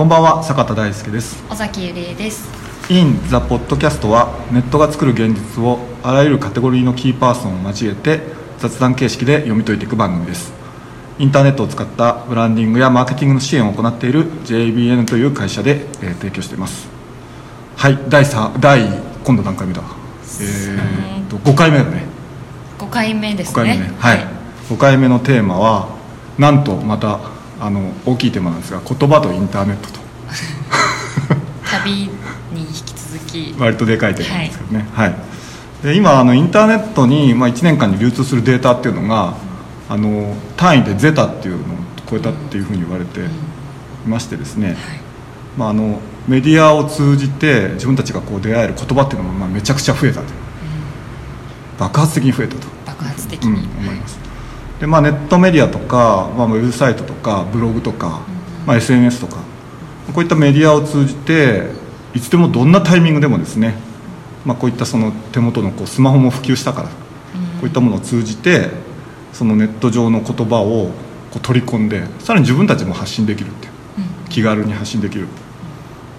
こんばんは坂田大輔です。尾崎ゆりえです。In the Podcast はネットが作る現実をあらゆるカテゴリーのキーパーソンを交えて雑談形式で読み解いていく番組です。インターネットを使ったブランディングやマーケティングの支援を行っている JBN という会社で、えー提供しています。はい第3第今度何回目だ？えー、と5回目だね。5回目です5ね回目ね。はい、5回目のテーマはなんとまたあの大きいテーマなんですが言葉とインターネットと。旅に引き続き。割とでかいテーマですけどね、はい。で今あのインターネットに、まあ、1年間に流通するデータっていうのがあの単位でゼタっていうのを超えたっていうふうに言われていましてですね、まあ、あのメディアを通じて自分たちがこう出会える言葉っていうのもまあめちゃくちゃ増えたと爆発的に増えたと、爆発的うんに、思いますで、まあ、ネットメディアとか、まあ、ウェブサイトとかブログとか、まあ、SNS とかこういったメディアを通じていつでもどんなタイミングでもですね、まあ、こういったその手元のこうスマホも普及したからこういったものを通じてそのネット上の言葉をこう取り込んでさらに自分たちも発信できるっていう気軽に発信できる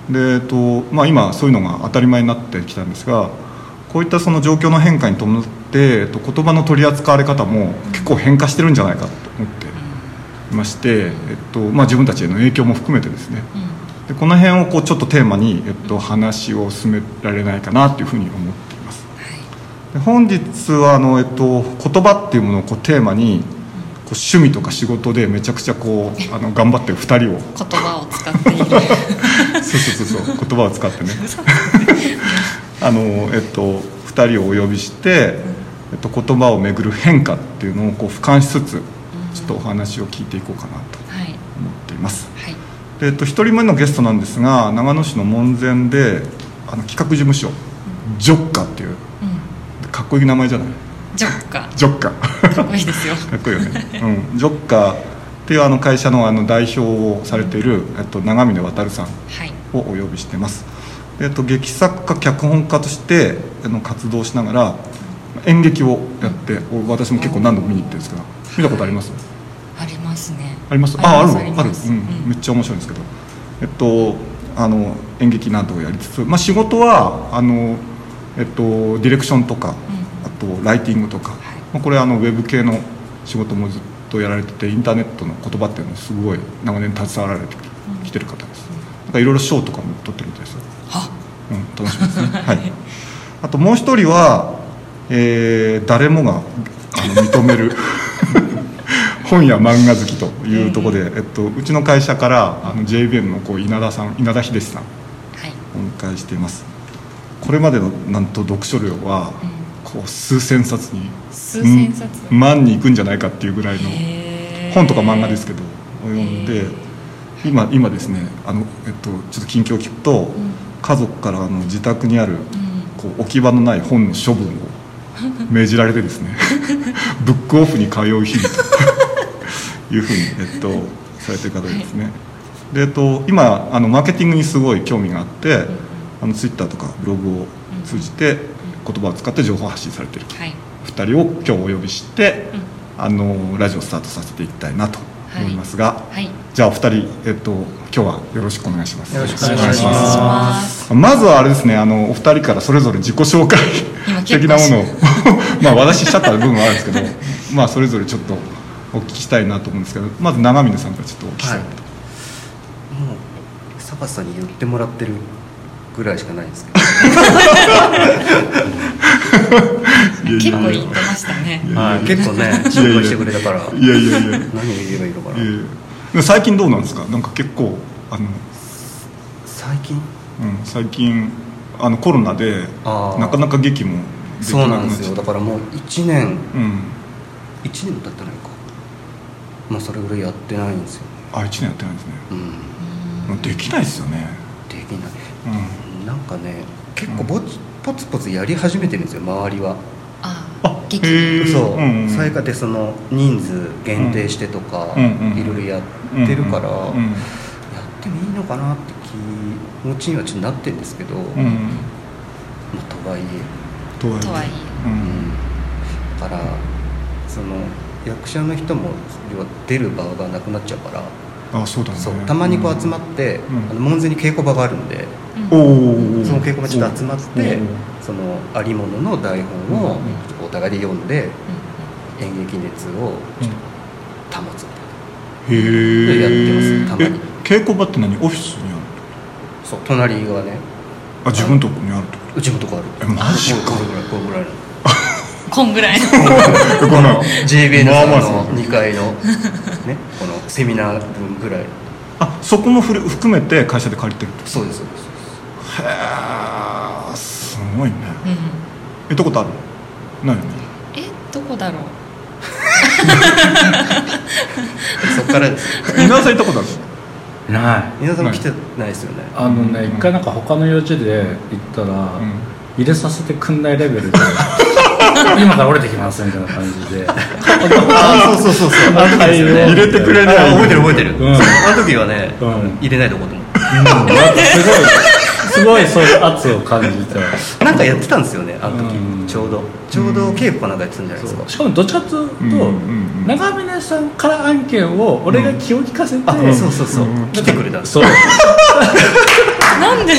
で、えっとまあ、今そういうのが当たり前になってきたんですがこういったその状況の変化に伴って、えっと、言葉の取り扱われ方も結構変化してるんじゃないかと思っていまして、えっとまあ、自分たちへの影響も含めてですね。でこの辺をこうちょっとテーマに、えっと、話を進められないかなというふうに思っています。で本日はあの、えっと、言葉っていうものをこうテーマにこう趣味とか仕事でめちゃくちゃこうあの頑張ってる2人を。言葉を使っている。そうそうそうそう。言葉を使ってねあのえっと2人をお呼びして、えっと、言葉をめぐる変化っていうのをこう俯瞰しつつちょっとお話を聞いていこうかなとはい。思っています。はい。で、えっと、1人目のゲストなんですが長野市の門前であの企画事務所ジョッカっていううん。かっこいい名前じゃない？ジョッカ。ジョッカ。かっこいいですよ。かっこいいよね、うん、ジョッカっていうあの会社のあの代表をされている、えっと、長峰渉さんはい。をお呼びしてます、えっと、劇作家脚本家としてあの活動しながら演劇をやってお私も結構何度も見に行ってるんですけど見たことあります？ありますね。あります？あああるある。うん。うん。めっちゃ面白いんですけど。えっとあの演劇などをやりつつ、まあ、仕事はあの、えっと、ディレクションとか、あとライティングとか、まあ、これあのウェブ系の仕事もずっとやられててインターネットの言葉っていうのをすごい長年携わられてきてる方です。なんかいろいろ賞とかも取ってるみたいですよ。はうん、楽しみですね。はい。あともう一人は、えー誰もがあの認める 本や漫画好きというところで、えっと、うちの会社からあの JBN のこう稲田さん稲田秀さんをはい。お迎えしています。これまでのなんと読書量は、こう数千冊に数千冊。うん万にいくんじゃないかっていうぐらいの本とか漫画ですけど読んで今今ですねあの、えっと、ちょっと近況を聞くと、家族からあの自宅にあるこう置き場のない本の処分を命じられてですね ブックオフに通う日々と いうふうに、えっと、されてる方ですね、で、えっと、今あのマーケティングにすごい興味があって、あのツイッターとかブログを通じて言葉を使って情報発信されてる。はい。2人を今日お呼びして、あのラジオスタートさせていきたいなと思いますが、はい。じゃあお二人、えっと、今日はよろしくお願いします。よろしくお願いします。ますまずはあれですねあのお二人からそれぞれ自己紹介的なものを まあ私しちゃった部分はあるんですけど まあそれぞれちょっとお聞きしたいなと思うんですけどまず長峰さんからちょっとお聞きしたい。なと、もう坂さんに言ってもらってるぐらいしかないんですけど。結構言ってましたね。はい。結構ね心配してくれたから。いやいやいや。何を言えばいいのかな。ええ最近どうなんですか？なんか結構あの、最近？うん、最近あのコロナでなかなか劇もそうなんですよ。だからもう1年。うん。1年も経ってないか。まあそれぐらいやってないんですよ。あ1年やってないんですね。うん。できないですよね。できない。うん。なんかね結構ぼちポツポツやり始めてるんですよ周りは。ああ劇そう、んん最下でその人数限定してとか、いろいろやってるから、うんうんやってもいいのかなって気持ちにはちょっとなってるんですけど、うんうん。まあ、とはいえ、とはいえ。うん。だからその役者の人も要は出る場がなくなっちゃうからあそうだね。そう。たまにこう集まって、うん。あの門前に稽古場があるんで、おおその稽古場ちょっと集まって、うんそのありものの台本をお互いで読んで、演劇熱を保つみたいな。へえやってますたまに。え稽古場って何？オフィスにあるそう隣がねあ自分とこにあるってこうちのとこある。えマジか。これぐらいこれぐらいの。こんぐらいの。とこの。JBN さんの2階のねこのセミナー分ぐらい。あそこもふる含めて会社で借りてるってそうですそうですへえすごいね。うん行ったことあるないよねえどこだろう？そっからです。稲田さん行ったことある？ない。皆さんも来てないですよね。あのね一回なんか他の幼稚で行ったら、ん。入れさせてくんないレベルで 今から降りてきますみたいな感じで。あそうそうそうそう。あの時ですよね入れてくれない。あ覚えてる覚えてる、うあの時はね、うん。入れないとこうと思っうんなんかすごいすごいそういう圧を感じて。てなんかやってたんですよねあの時、うん。ちょうど。ちょうど稽古かなんかやってたんじゃないですか、しかもどっちかというと、うんうんうん長峰さんから案件を俺が気を利かせて、あそうそうそう、うん来てくれたんです。そう。なんで？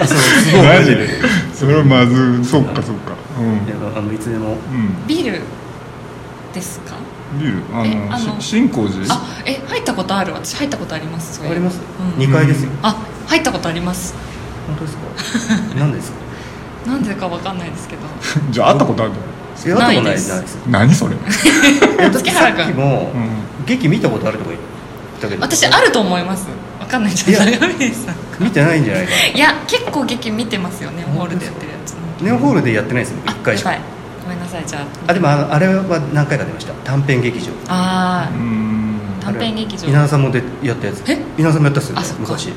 あそう。すごいマジで。それはまずそっかそっか。うん。いやあのいつでも。うん。ビルですか？ビル？あえあの新興寺？あえ入ったことある？私入ったことありますそれ。あります、うん。2階ですよ。あ入ったことあります本当ですか？何ですか？なんでかわかんないですけど。じゃあ会ったことあるいや会ったことないないですないです。何それ？月原君っきも、うん。劇見たことあるとか言ったけど。私あると思います。わかんないじゃん。いや長峰さん。見てないんじゃないかいや結構劇見てますよ。ねホールでやってるやつ。なネオホールでやってないですよ。あ1回しか。ごめんなさい。じゃあ。あでもあのあれは何回か出ました？短編劇場。あうーん。短編劇場。稲田さんもでやったやつ。え？稲田さんもやったっすよね昔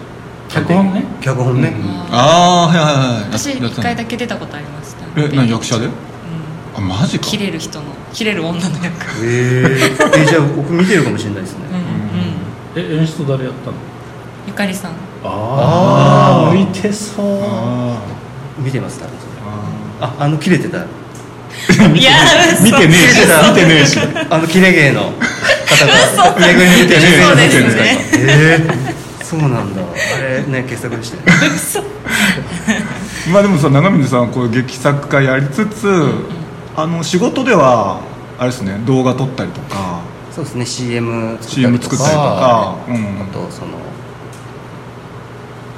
脚本ね。脚本ね、うんあああはいはいはい。私や一回だけ出たことありました。え何役者で？うん。あマジか。切れる人の切れる女の役。へー。えじゃあ僕見てるかもしれないですね、うんうん。え演出誰やったの？ゆかりさん。ああ向いてそう。あ見てます多分それあああの切れてた。いや見てねえし。見てねえし。あの切れ芸の方が。巡り見てね。そうです見てね。えー、そうなんだ。あれね傑作でしたよ。ね嘘。まあでもさ長峰さんはこういう劇作家やりつつあの仕事ではあれですね動画撮ったりとか。そうですね CM 作ったりとか。作ったりとかうん。あとその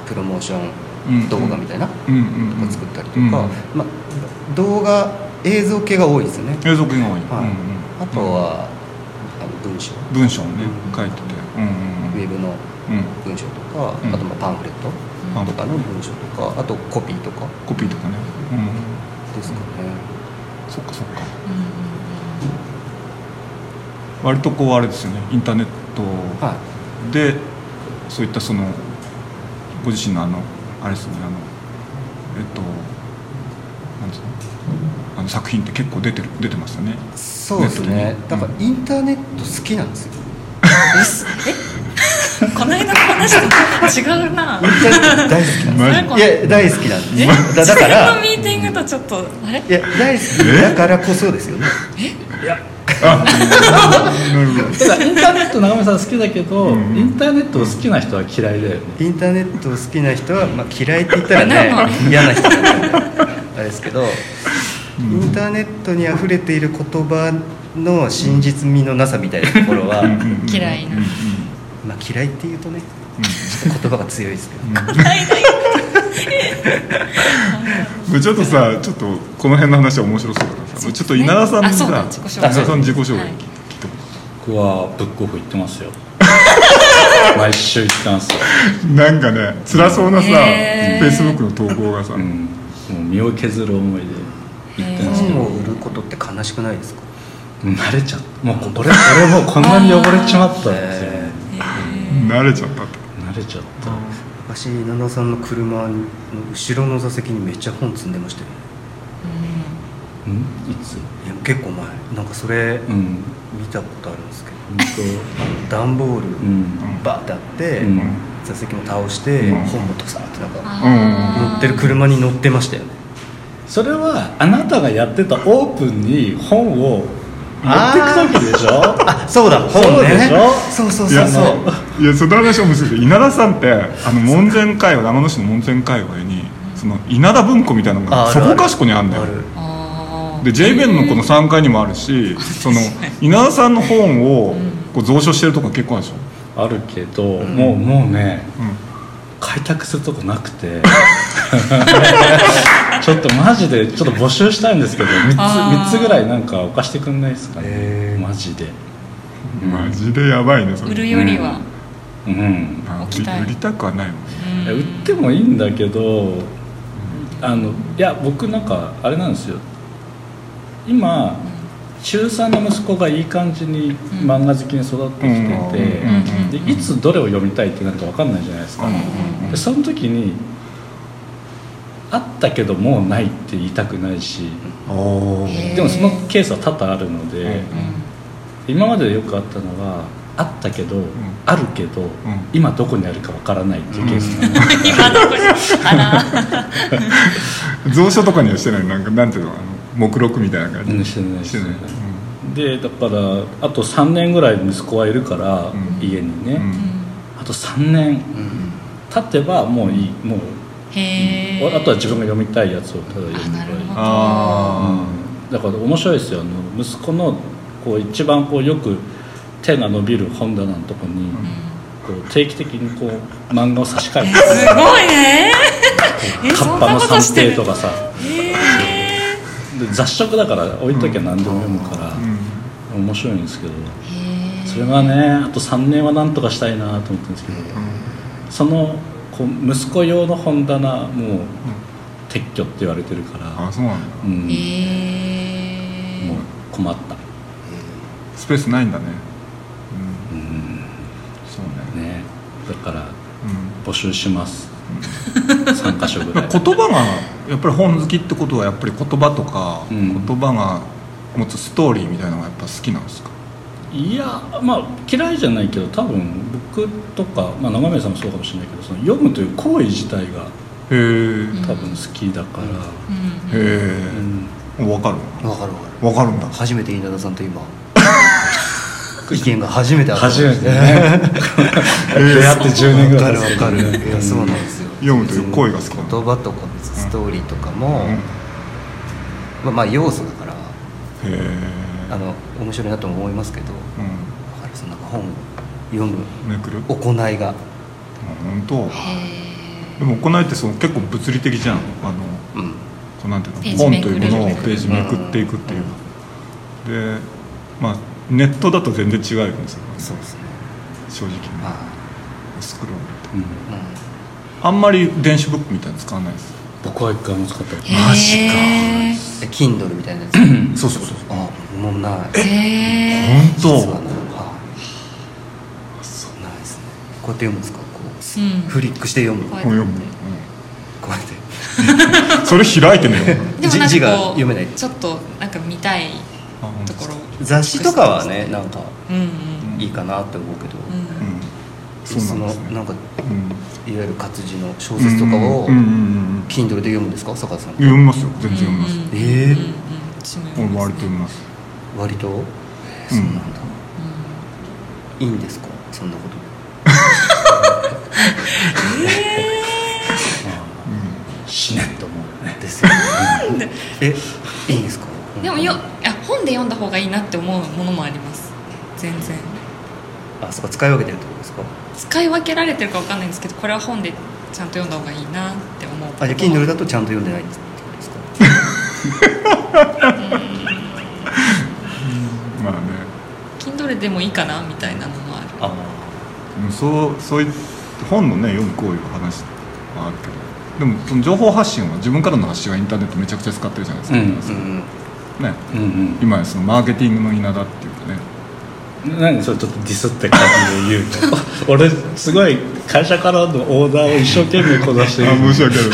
プロモーショうんン動画みたいな、うんうんうん。作ったりとか、うん。まあ、動画映像系が多いですよね、映像系が多い、はい。うんうんあとは、あの文章。文章をねうん書いてて。うんうんウェブのうん文章とか、うん。あとまあパンフレットうん。とかの文章とかあとコピーとか。コピーとかね。うん。ですかね、そっかそっか。うん割とこうあれですよね。インターネットはでそういったそのご自身のあのあれですよね。あのえっとなんですかあの作品って結構出てる出てますよね。いそうですね。だからインターネット好きなんですよ この間の話と違うなインターネット大好きなんですいや大好きなんです。え？だだから自分のミーティングとちょっとあれ？いや大好きだからこそですよね。あなるほど。ただインターネット長めさん好きだけど、うんインターネットを好きな人は嫌いだよね。インターネットを好きな人は、まあ、嫌いって言ったらね嫌な人なんであれですけど、インターネットに溢れている言葉の真実味のなさみたいなところは、うんうんうん嫌いな嫌いっていうとねちょっと言葉が強いですけど、これちょっとさちょっとこの辺の話は面白そうだからさちょっと稲田さんにあそうさだ自己紹介。稲田さんの自己紹介はい。聞いても僕はブックオフ行ってますよ。毎週行ってますよ、なんかね辛そうなさフェイスブックの投稿がさ、うん、もう身を削る思いで行ってるんですけど本を売ることって悲しくないですか？慣れちゃったもうこ俺俺 もうこんなに汚れちまったんですよ。え慣れちゃったって慣れちゃった。昔稲田さんの車の後ろの座席にめっちゃ本積んでましたよ。うん。いつ？いや結構前。なんかそれうん。見たことあるんですけど、段ボール当うん。バーってあって、うん。座席も倒して、うん。本もとさってなんかあ乗ってる車に乗ってましたよね。それはあなたがやってたオープンに本をってく時でしょ？あそうだ本そうでねしょ？そうそうそうそういやその話面白いけど稲田さんってあの門前界隈長野市の門前界隈にその稲田文庫みたいなのがそこかしこにあるんだよ。あるあーで J ベンのこの3階にもあるしその稲田さんの本をこう蔵書してるとこ結構あるでしょ、あるけど、もうもうねうん。開拓するとこなくて。ちょっとマジでちょっと募集したいんですけど3つあー。三つぐらいなんか置かしてくんないですかね？マジで。マジでやばいねそれ。売るよりは、うんあ置きたい売りたくはないもんね。売ってもいいんだけどあのいや僕なんかあれなんですよ。今中3の息子がいい感じに漫画好きに育ってきてて、いつどれを読みたいってなるか分かんないじゃないですか、うん。うん。でその時にあったけどもうないって言いたくないしでもそのケースは多々あるので、うん。今までよくあったのはあったけど、あるけど、今どこにあるか分からないっていうケース。なの、今どこにあら蔵書とかにはしてない。なんかなんていうの？あの目録みたいな感じ？うんしてないしてない。でだからあと3年ぐらい息子はいるから、ん。家にね、うん。あと3年。経てばもういいもう、へえあとは自分が読みたいやつをただ読めばいい。あうん。だから面白いですよ。あの息子のこう一番こうよく手が伸びる本棚のとこに、こう定期的にこう漫画を差し替えてすごいね。えカッパの三そんなことかさで雑食だから置いときゃ何でも読むから、うん。面白いんですけどへそれがねあと3年はなんとかしたいなと思ってるんですけど、そのこう息子用の本棚もう撤去って言われてるから、あそうなんだ。うん。もうえ困った、スペースないんだねだからうん。募集します。3箇所ぐらい。言葉がやっぱり本好きってことはやっぱり言葉とか、うん。言葉が持つストーリーみたいなのがやっぱ好きなんですか？いやまあ嫌いじゃないけど多分僕とか、まあ、長宮さんもそうかもしれないけどその読むという行為自体がへえ多分好きだから、うん。へうん。え分かる？わかるわかる。分かるんだ。初めて稲田さんと今意見が初めてあった。初めてね。出会って10年ぐらいわかるわかる。いやそうなんですよ。読むという声が好きなの言葉とかストーリーとかも、まあ、まあ要素だからあの面白いなとも思いますけどわかるそのなんか本を読むうんめくる。行いが。本当？へでも行いってその結構物理的じゃん。あのうん。こうなんていうの？本というものをページめくっていくっていう、でまあネットだと全然違うよねそれ。はそうですね。正直。ねあスクロールって。うん。ああんまり電子ブックみたいなの使わないです。僕は一回も使ったこマジか。Kindle みたいなやつ。そうそうそう。あもうない。え？へえ本当？実はそうないですね。こうやって読むんですか？こう。うん。フリックして読む。こう読む、こうやって。う んそれ開いてね。よでもなん字がかこう読めない。ちょっとなんか見たいあ本当ところ雑誌とかはねなんかいいかなって思うけど、うんうん。そのなんかうん。いわゆる活字の小説とかを Kindle で読むんですか？坂田さん。読みますよ。全然読みます、うんうんえー？割と読みます。割と、うん。そうなんだ。いいんですか？そんなこと。死ねと思うよねですよね。えいいんですか？でもよあ本で読んだ方がいいなって思うものもあります。全然。あそうか使い分けてるってことですか？使い分けられてるかわかんないんですけどこれは本でちゃんと読んだ方がいいなって思う。あじゃあ Kindle だとちゃんと読んでないってことですか？まあね。Kindle でもいいかなみたいなのもある。あそうそういう本のね読む行為の話はあるけど。でもその情報発信は自分からの発信はインターネットめちゃくちゃ使ってるじゃないですか、うんうんね。うんうん。今やそのマーケティングの稲田っていうかね。何それちょっとディスって感じで言うと。俺すごい会社からのオーダーを一生懸命こなしてる。あ申し訳ない。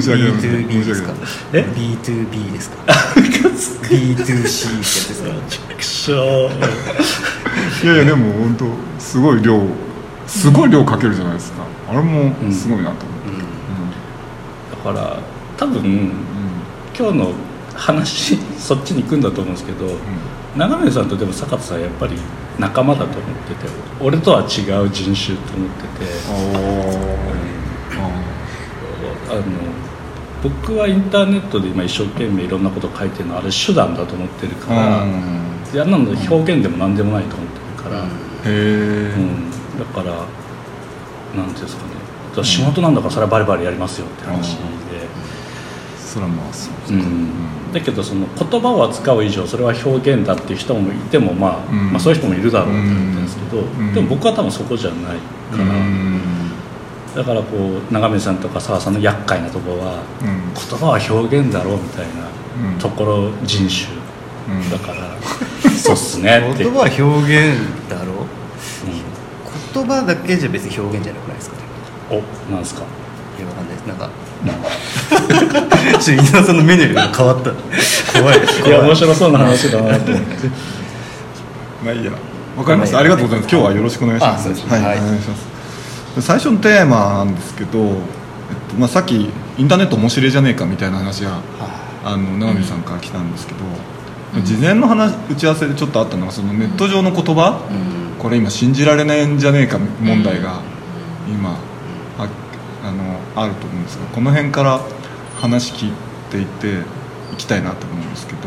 申し訳ない。B2B 申し訳ですか？ない。え？B2B ですか？B2C ってやつですか？くしょいやいやでも本当すごい量すごい量かけるじゃないですか。あれもすごいなと思って、だから多分うん。今日の話そっちに行くんだと思うんですけど長峰さんとでも坂田さんやっぱり仲間だと思ってて俺とは違う人種と思ってて。あの僕はインターネットで今一生懸命いろんなこと書いてるのはあれ手段だと思ってるから、いやなので表現でも何でもないと思ってるから、うん、だからなんていうんですかね仕事なんだからそれはバリバリやりますよって話で、それはまあそううん。だけどその言葉を扱う以上それは表現だっていう人もいても、まあうん。まあそういう人もいるだろうと思ってるんですけど、ん。でも僕は多分そこじゃないから、うん。だからこう長峰さんとか澤さんの厄介なところはうん。言葉は表現だろうみたいうん。なところ人種うんだから、そうっすねって。言葉は表現だろう？う言葉だけじゃ別に表現じゃなくないですか？ねんおなんですか？いやわかんないです。なんかちょっと伊沢さんのメニューが変わった。怖い。い。や面白そうな話だなと思って。まあいいや。わかりました。まありがとうございます。今日はよろしくお願いします。はい、はい。お願いします。最初のテーマなんですけど、えっとまあ、さっきインターネット面白いじゃねえかみたいな話があの長見さんから来たんですけど、事前の話打ち合わせでちょっとあったのがそのネット上の言葉、うん。これ今信じられないんじゃねえか問題が今ああのあると思うんですがこの辺から話聞いていっていきたいなと思うんですけど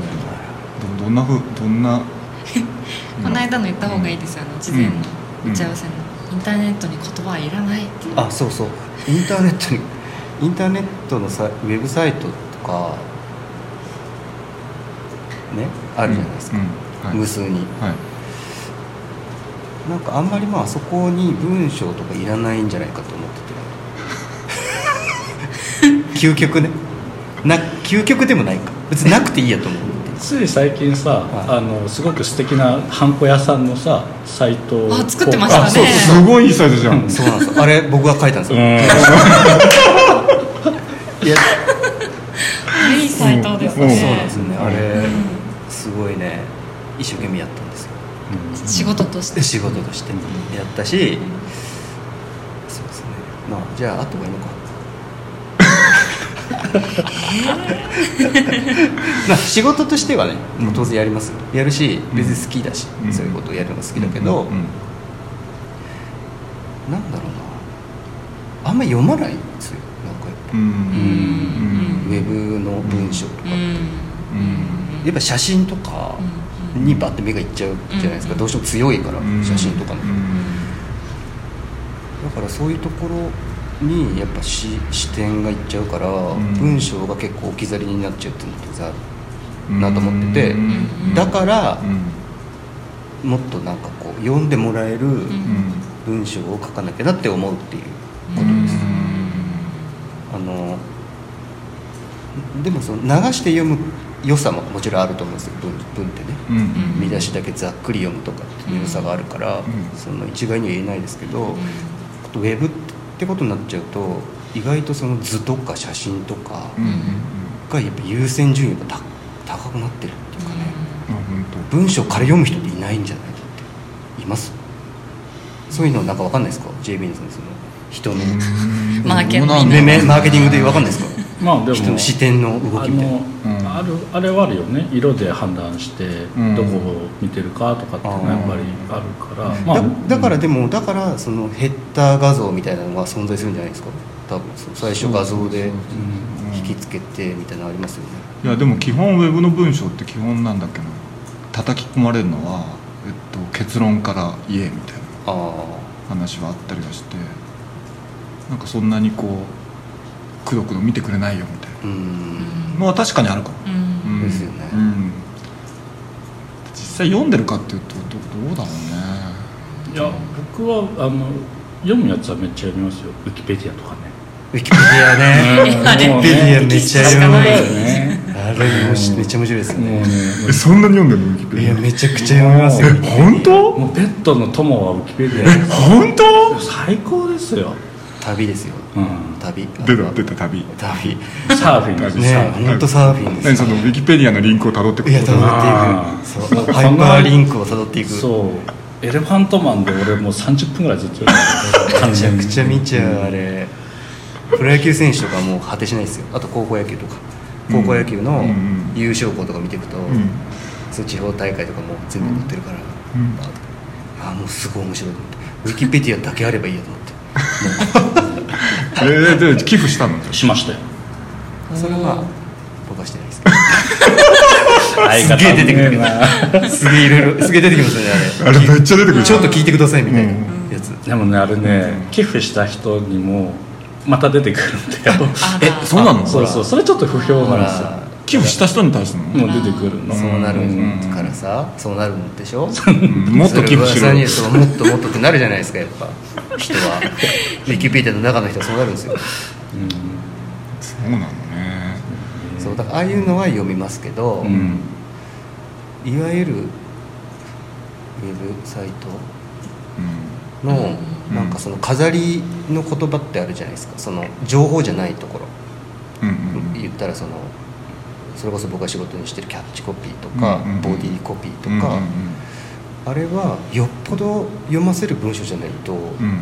どどんなふうどんな この間の言った方がいいですよあの事前の打ち合わせの、インターネットに言葉はいらないっていう。あそうそう。インターネットにインターネットのさウェブサイトとかねあるじゃないですか、うんはい。無数に。はい。なんかあんまりまあそこに文章とかいらないんじゃないかと思ってて究極ね。な究極でもないか。別になくていいやと思ってつい最近さ、はい。あのすごく素敵なハンコ屋さんのさサイトをあ作ってましたね。あそうすごいいいサイトじゃん。そうなんですよ。あれ僕が書いたんですよ、うん。いや。いいサイトですうん。ね、そうなんですよね。あれうんすごいね。一生懸命やったんですよ。仕事として。仕事として。やったしそうですね。まあじゃああとがいいのか まあ仕事としてはね当然やります。よやるし別に好きだし、うん。そういうことをやるのが好きだけど、うん。うん。なんだろうな。あんまり読まないんですよ。なんかやっぱ。うん。うん。ウェブの文章とか、うん。うん。やっぱ写真とかにバッて目がいっちゃうじゃないですか、うん。どうしても強いから、うん写真とかの、うん。だからそういうところにやっぱし視点がいっちゃうから、ん。文章が結構置き去りになっちゃうっていうのってさなと思ってて。うん。だからうん。もっとなんかこう読んでもらえるうん。文章を書かなきゃなって思うっていう。ことうん。です、あのでもその流して読む良さももちろんあると思うんですよ。文文ってね。うん。うん見出しだけざっくり読むとかっていう良さがあるから、ん。その一概には言えないですけど、あとウェブってことになっちゃうと意外とその図とか写真とかうんうんうん。がやっぱ優先順位がた高くなってるっていうかね、あ本当。文章から読む人っていないんじゃないかっています？そういうのなんかわかんないですか？JB のその人のマーケティングでわかんないですか？まあでも人の視点の動あきみたいな。あるあれはあるよね。色で判断してん。どこを見てるかとかっていうのはやっぱりあるから、うん。まあだだからでもだからそのヘッダー画像みたいなのが存在するんじゃないですか。多分その最初画像でうん引きつけてみたいなのありますよね。いやでも基本ウェブの文章って基本なんだっけな。叩き込まれるのは、えっと、結論から言えみたいなあ話はあったりはして。なんかそんなにこうくどくど見てくれないよみたいな。のは確かにあるかも、うん。うん。ですよね。うん、実際読んでるかっていうとどどうだろうね。いや僕はあの読むやつはめっちゃ読みますよ。ウィキペディアとかね。ウィキペディアね。ウィキペディアめっちゃ読む。ね。あれもしめっちゃ面白いですよね。ねえそんなに読んでるの？ウィキペディアいやめちゃくちゃ読みますよ。え本当？もうベッドの友はウィキペディア本当？最高ですよ、旅ですよ。うん、旅。出た出た旅。旅。サーフィン。ですねサーフィン。本当サーフィンです何そのウィキペディアのリンクをたどってくいや辿あーっていく。そう。ハイパーリンクを辿っていくそうエレファントマンで俺もう30分ぐらいずっとめちゃくちゃ見ちゃうあれ。プロ野球選手とかもう果てしないですよ。あと高校野球とか。高校野球のうん優勝校とか見ていくと、うん。その地方大会とかも全部載ってるから、うん。ああもうすごい面白いと思って。ウィキペディアだけあればいいやと思って えー、で寄付したの？しましたよそれは僕はしてないです。けどすげえ出てくるすげえいろいろすげえ出てきますよねああれめっちゃ出てくる。れちょっと聞いてくださいみたいなうん。やつ、でもねあれね寄付した人にもまた出てくるんだよ。あえらそうなの？そうそうそれちょっと不評なんですよ寄付した人に対しての？もう出てくるの。そうなるうんからさ。そうなるんでしょ？うん。もっと寄付しろそれ噂にそうもっともっとってなるじゃないですかやっぱ。人は。ウィキペディアの中の人はそうなるんですよ。そうなのね。そうだからああいうのは読みますけど、うん。いわゆるウェブサイトうんのうん。なんかその飾りの言葉ってあるじゃないですか。その情報じゃないところ。うん。うん。言ったらそのそれこそ僕が仕事にしてるキャッチコピーとかうんうんうん。ボディーコピーとうんかあれはよっぽど読ませる文章じゃないとうん。うん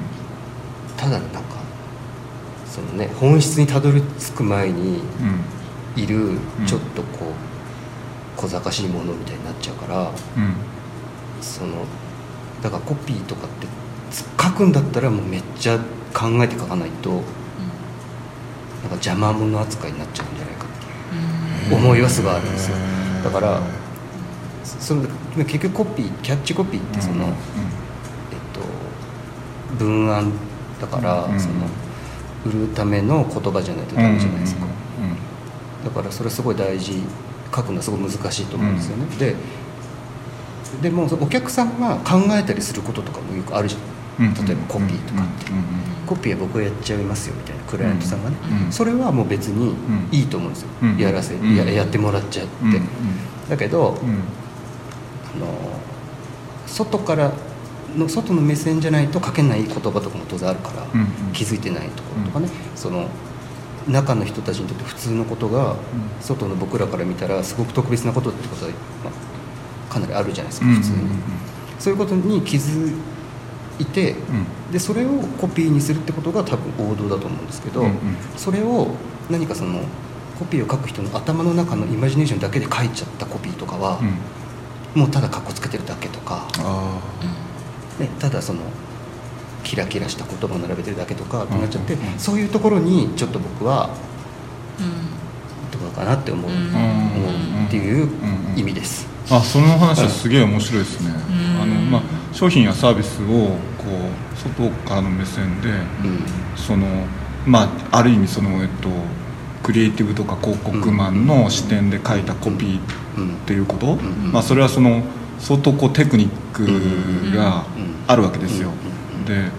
ただなんかそのね本質にたどり着く前にうん。いるうん。ちょっとこう小賢しいものみたいになっちゃうからうん。そのだからコピーとかって書くんだったらもうめっちゃ考えて書かないとなんか邪魔者扱いになっちゃうんじゃないかっていう思いはすごいあるんですよ。だからその結局コピーキャッチコピーってその、うん。えっと、文案だから、うん。その売るための言葉じゃないとダメじゃないですか、だからそれすごい大事書くのはすごい難しいと思うんですよね、ででもお客さんが考えたりすることとかもよくあるじゃん、うん例えばコピーとかって、コピーは僕がやっちゃいますよみたいなクライアントさんがね、うんそれはもう別にん。いいと思うんですよ、うん。やらせ、うん。ややってもらっちゃって、だけど、うん。あの外からの外の目線じゃないと書けない言葉とかも当然あるから、気づいてないところとかね、その中の人たちにとって普通のことが、外の僕らから見たらすごく特別なことってことは、まあ、かなりあるじゃないですか、うん。普通に、そういうことに気づいて、でそれをコピーにするってことが多分王道だと思うんですけど、うんうん。それを何かそのコピーを書く人の頭の中のイマジネーションだけで書いちゃったコピーとかは、うん。うんもうただカッコつけてるだけとか、あね、ただそのキラキラした言葉を並べてるだけとかってなっちゃって、うんうんうん。そういうところにちょっと僕はどうかなって思う,、うん。思うっていう意味です。ああその話はすげえ面白いですね。うん。あの、まあ、商品やサービスをこう外からの目線でうん。そのまあある意味そのえっとクリエイティブとか広告マンの視点で書いたコピーうん。っていうこと、んまあ、それはその相当こうテクニックがあるわけですよ、で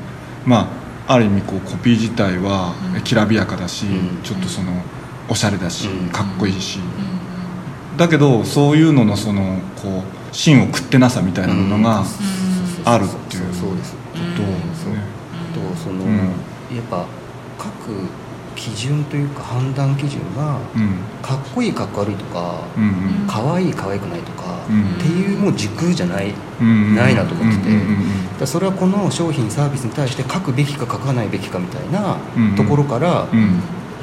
まあある意味こうコピー自体はきらびやかだし、うん。ちょっとそのおしゃれだし、うん。かっこいいし、だけどそういうののそのこう芯を食ってなさみたいなものがあるっていう。そうですことですね。とその、うん。やっぱ各基準というか判断基準がうん。かっこいいかっこ悪いとかうん可愛い可愛くないとか、うんっていうもう軸じゃない、うんないなと思ってて、だそれはこの商品サービスに対して書くべきか書かないべきかみたいなうんところからうん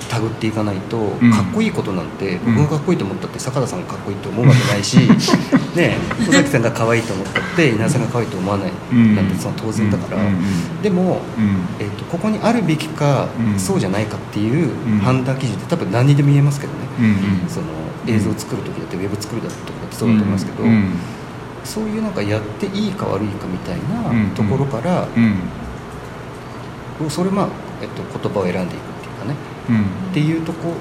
手繰っていかないと、ん。かっこいいことなんてうん。僕がかっこいいと思ったって坂田さんがかっこいいと思うわけないし ね尾崎さんが可愛いと思ったって稲田さんが可愛いと思わないうんなん。てその当然だから、でも、うん。えー、とここにあるべきか、うん。そうじゃないかっていううん。判断基準って多分何にでも言えますけどね、その映像を作る時だってウェブ作るだとかってそうだと思いますけど、うんそういうなんかやっていいか悪いかみたいうんなところから、うん。それまあ、えっと、言葉を選んでいくっていうとこ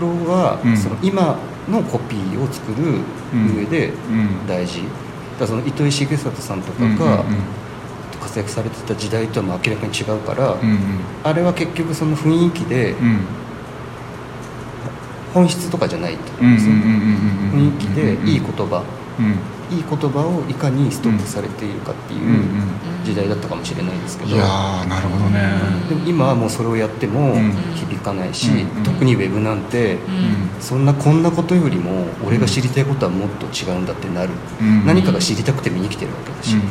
ろは、うん。その今のコピーを作る上でうん。大事、だその糸井重里さんとかうんが活躍されてた時代とはもう明らかに違うから、あれは結局その雰囲気でうん。本質とかじゃないと。思うんですよ雰囲気でいい言葉。うんいい言葉をいかにストックされているかっていう時代だったかもしれないですけど、いやーなるほどね。でも今はもうそれをやってもうん。響かないし、うん。特にウェブなんて、そんなこんなことよりも俺が知りたいことはもっと違うんだってなる、うん。何かが知りたくて見に来てるわけだし、うん。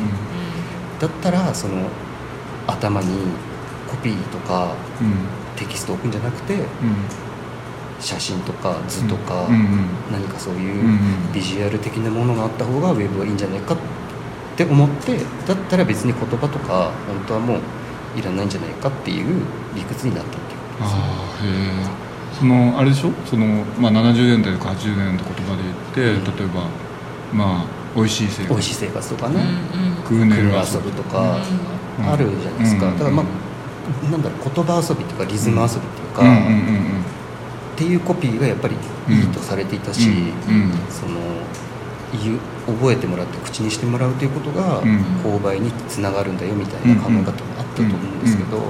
だったらその頭にコピーとかうん。テキストを置くんじゃなくてうん写真とか図とか、うんうん。何かそういうんビジュアル的なものがあった方がウェブはいいんじゃないかって思ってだったら別に言葉とか本当はもういらないんじゃないかっていう理屈になったっていうことですね。ああへえそのあれでしょ？その、まあ、70年代とか80年代の言葉で言って、うん。例えばまあ美味しい生活。美味しい生活とかね、うんうん。グーネル車遊ぶとかうん。あるじゃないですか、うんだからまあなんだろう言葉遊びっていうかリズム遊びっていうか、うんうんうんっていうコピーがやっぱりいいとされていたし、その覚えてもらって口にしてもらうということがうん。購買につながるんだよみたいな考え方もあったと思うんですけど、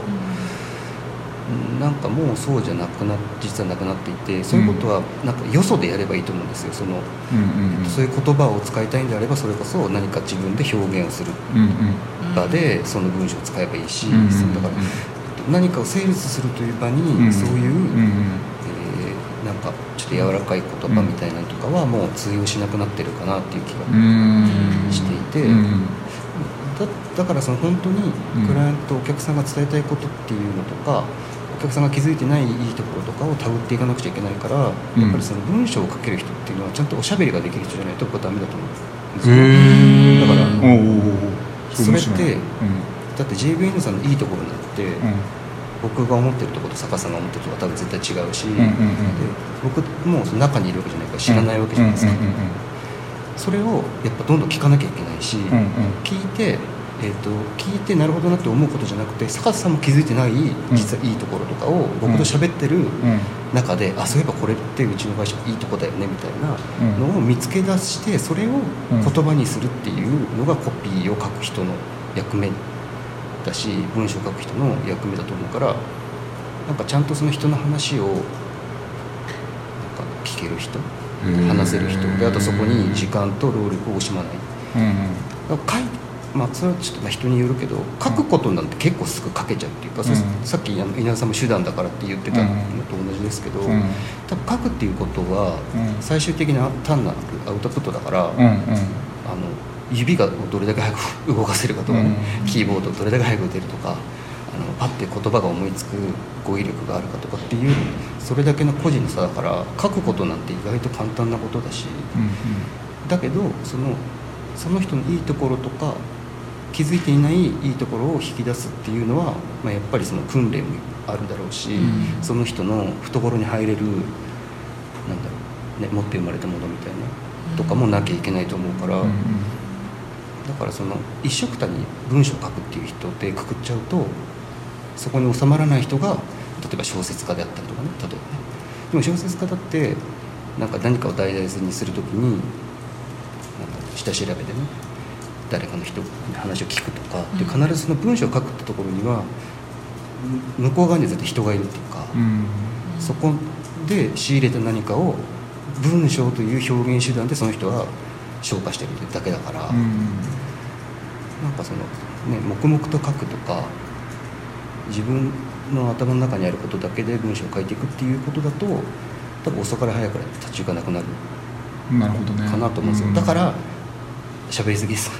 なんかもうそうじゃなくな実はなくなっていてそういうことはなんかよそでやればいいと思うんですよ。その、そういう言葉を使いたいんであればそれこそ何か自分で表現をする場でその文章を使えばいいし、うんうんだから何かをセールスするという場にうんそういう、なんかちょっと柔らかい言葉みたいなのとかはもう通用しなくなってるかなっていう気がうん。していて、うん。だだからその本当にクライアントお客さんが伝えたいことっていうのとかお客さんが気づいてないいいところとかをたぐっていかなくちゃいけないから、やっぱりその文章を書ける人っていうのはちゃんとおしゃべりができる人じゃないと僕はダメだと思うんですよ。だからそれってだって JVN さんのいいところなんて、僕が思ってるところと坂さんが思ってるところは多分絶対違うし、うんうんうん。で僕もその中にいるわけじゃないから知らないわけじゃないですか、うんうんうんそれをやっぱどんどん聞かなきゃいけないし、うんうん。聞いて、えー、と聞いてなるほどなって思うことじゃなくて坂田さんも気づいてない実はいいところとかを僕と喋ってるうん。中で、あそういえばこれってうちの会社いいとこだよねみたいなのを見つけ出してそれを言葉にするっていうのがコピーを書く人の役目だし文章を書く人の役目だと思うからなんかちゃんとその人の話をなんか聞ける人話せる人。であとそこに時間と労力を惜しまない。うん。うんまあそれはちょっとまあ人によるけど書くことなんて結構すぐ書けちゃうっていうか、うん。さっき稲田さんも手段だからって言ってたのと同じですけど、うん。多分書くっていうことはうん。最終的な単なるアウトプットだから、うんうん。あの指がどれだけ早く動かせるかとかね、うん。キーボードどれだけ早く打てるとかあのパッて言葉が思いつく語彙力があるかとかっていうそれだけの個人の差だから書くことなんて意外と簡単なことだしうん。だけどそのその人のいいところとか気づいていないいいところを引き出すっていうのは、まあ、やっぱりその訓練もあるだろうし、うん。その人の懐に入れるなんだろう、ね、持って生まれたものみたいなとかもなきゃいけないと思うから。うんうんだからその一緒くたに文章を書くっていう人でくくっちゃうとそこに収まらない人が例えば小説家であったりとかね例えばね。でも小説家だってなんか何かを題材にするときに下調べでね誰かの人に話を聞くとか、でうん。必ずその文章を書くってところにはむ向こう側には絶対人がいるっていうか、うん。そこで仕入れた何かを文章という表現手段でその人は消化してるだけだから、うんなんかそのね黙々と書くとか自分の頭の中にあることだけで文章を書いていくっていうことだと多分遅かれ早かれ立ち行かなくなるなるほどね。かなと思うんですよ、うん。だから喋りすぎです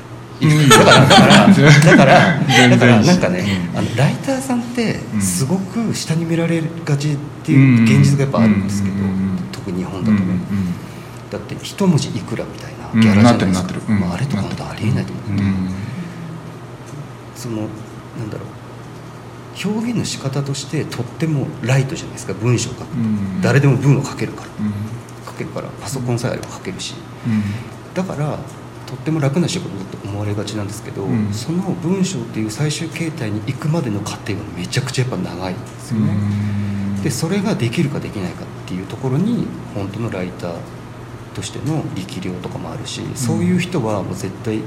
うん。だから だからだからだからなんかね、あのライターさんってうん。すごく下に見られがちっていう現実がやっぱあるんですけど、特に日本だとね、だって一文字いくらみたいなうん。ギャラじゃないですか、まあ、あれとか本当ありえないと思って、うんそのなんだろう。表現の仕方としてとってもライトじゃないですか文章を書くと、うん。誰でも文を書けるから。うん。書けるからパソコンさえあれば書けるし。うん。だからとっても楽な仕事だと思われがちなんですけど、うん。その文章っていう最終形態に行くまでの過程がめちゃくちゃやっぱ長いんですよね、でそれができるかできないかっていうところに本当のライターとしての力量とかもあるし、そういう人はもう絶対い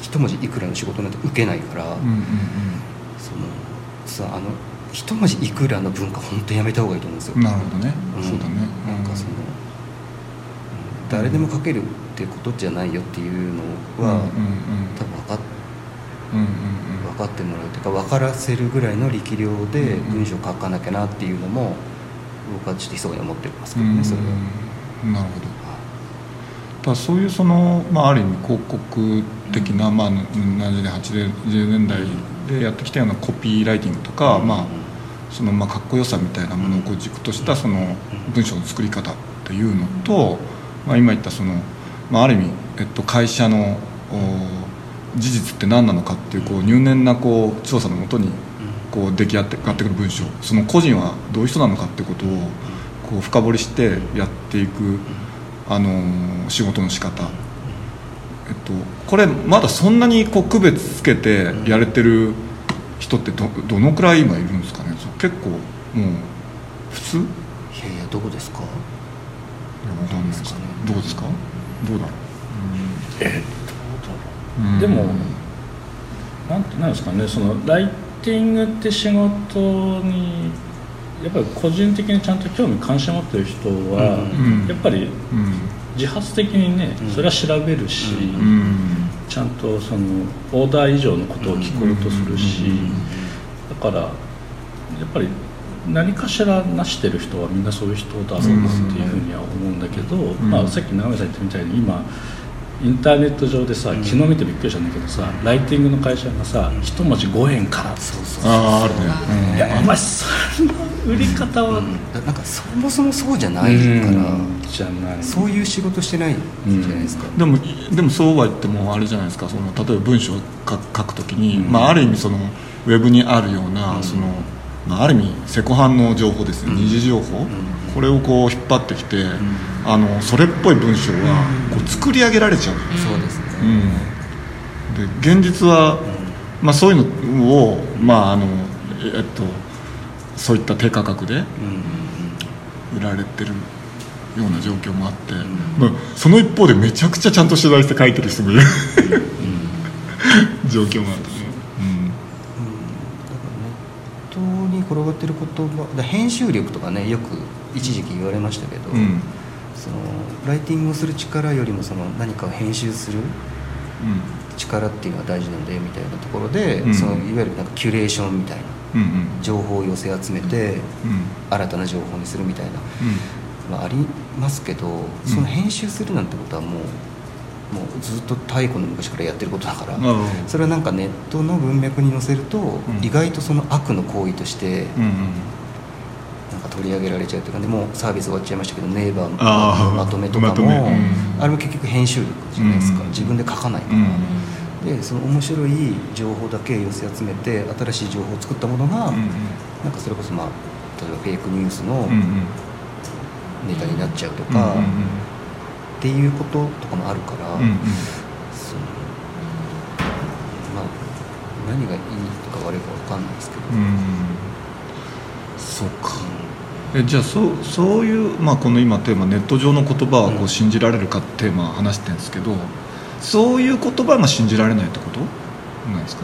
一文字いくらの仕事なんて受けないから、うんうんそのさあの一文字いくらの文化本当やめた方がいいと思うんですよ、うんなるほどね。うん。そうだね。なんかその、うん。誰でも書けるってことじゃないよっていうのは、うんうん多分分かっうんうん分かってもらうというか分からせるぐらいの力量でうん文章を書かなきゃなっていうのも僕はちょっと密かに思ってますけうんどねそれは。うんなるほどだそういうその、まあ、ある意味広告的な、まあ、70年80年代でやってきたようなコピーライティングとか、まあ、そのまあかっこよさみたいなものをこう軸としたその文章の作り方っていうのと、まあ、今言ったその、まあ、ある意味、えっと、会社のお事実って何なのかっていうこう入念なこう調査のもとにこう出来上がって上がってくる文章。その個人はどういう人なのかっていうことをこう深掘りしてやっていく、あのー仕事の仕方、えっと、これまだそんなにこう区別つけてやれてる人ってどどのくらい今いるんですかね？結構もう普通？いいやいやどこですか？やわかんないですかねどうですか？どうだろえう、うん。でもなんてなんですかね？そのライティングって仕事にやっぱり個人的にちゃんと興味関心持ってる人は、うん。やっぱりうん。自発的にね、うん。それは調べるし、ちゃんとそのオーダー以上のことを聞こうとするし、だからやっぱり何かしらなしてる人はみんなそういう人だろうっていうふうには思うんだけど、ん。まあ、さっき長見さん言ったみたいに今インターネット上でさうん。昨日見てびっくりしたんだけどさライティングの会社がさ一文字5円から。そうそうあああるね、いやお前その売り方は、うん。だなんかそもそもそうじゃないから、うん。じゃない。そういう仕事してないじゃないですか、でもでもそうは言ってもあれじゃないですか。その例えば文章を書く書くときに、うん。まあ、ある意味そのウェブにあるような、うん。そのまあ、ある意味セコハンの情報ですね、うん。二次情報、んこれをこう引っ張ってきて、あのそれっぽい文章はこう作り上げられちゃう、そうですね、うん、で現実は、まあ、そういうのを、まああのえっと、そういった低価格でうん売られてるような状況もあって、まあ、その一方でめちゃくちゃちゃんと取材して書いてる人もいる。状況もあってね、ネットに転がってる言葉だ編集力とかねよく一時期言われましたけど、うん。うんそのライティングをする力よりもその何かを編集する力っていうのが大事なんでみたいなところで、うん。そのいわゆるなんかキュレーションみたいなうんうん。情報を寄せ集めてうん新たな情報にするみたいな、うん。まあ、ありますけどその編集するなんてことはもうもうずっと太古の昔からやってることだから、あそれはなんかネットの文脈に載せると、ん。意外とその悪の行為として取り上げられちゃうというかでもうサービス終わっちゃいましたけどネイバーのまとめとかも、まとめ。うん。あれも結局編集力じゃないですか、うん。自分で書かないから、でその面白い情報だけ寄せ集めて新しい情報を作ったものが、うんなんかそれこそまあ例えばフェイクニュースのネタになっちゃうとうんか、うん。っていうこととかもあるから、うんうん。そのまあ何がいいとか悪いか分かんないですけど、うん。そうかえじゃあそうそういう、まあ、この今テーマネット上の言葉はこううん。信じられるかってテーマ話してるんですけどそういう言葉が信じられないってこと？なんですか？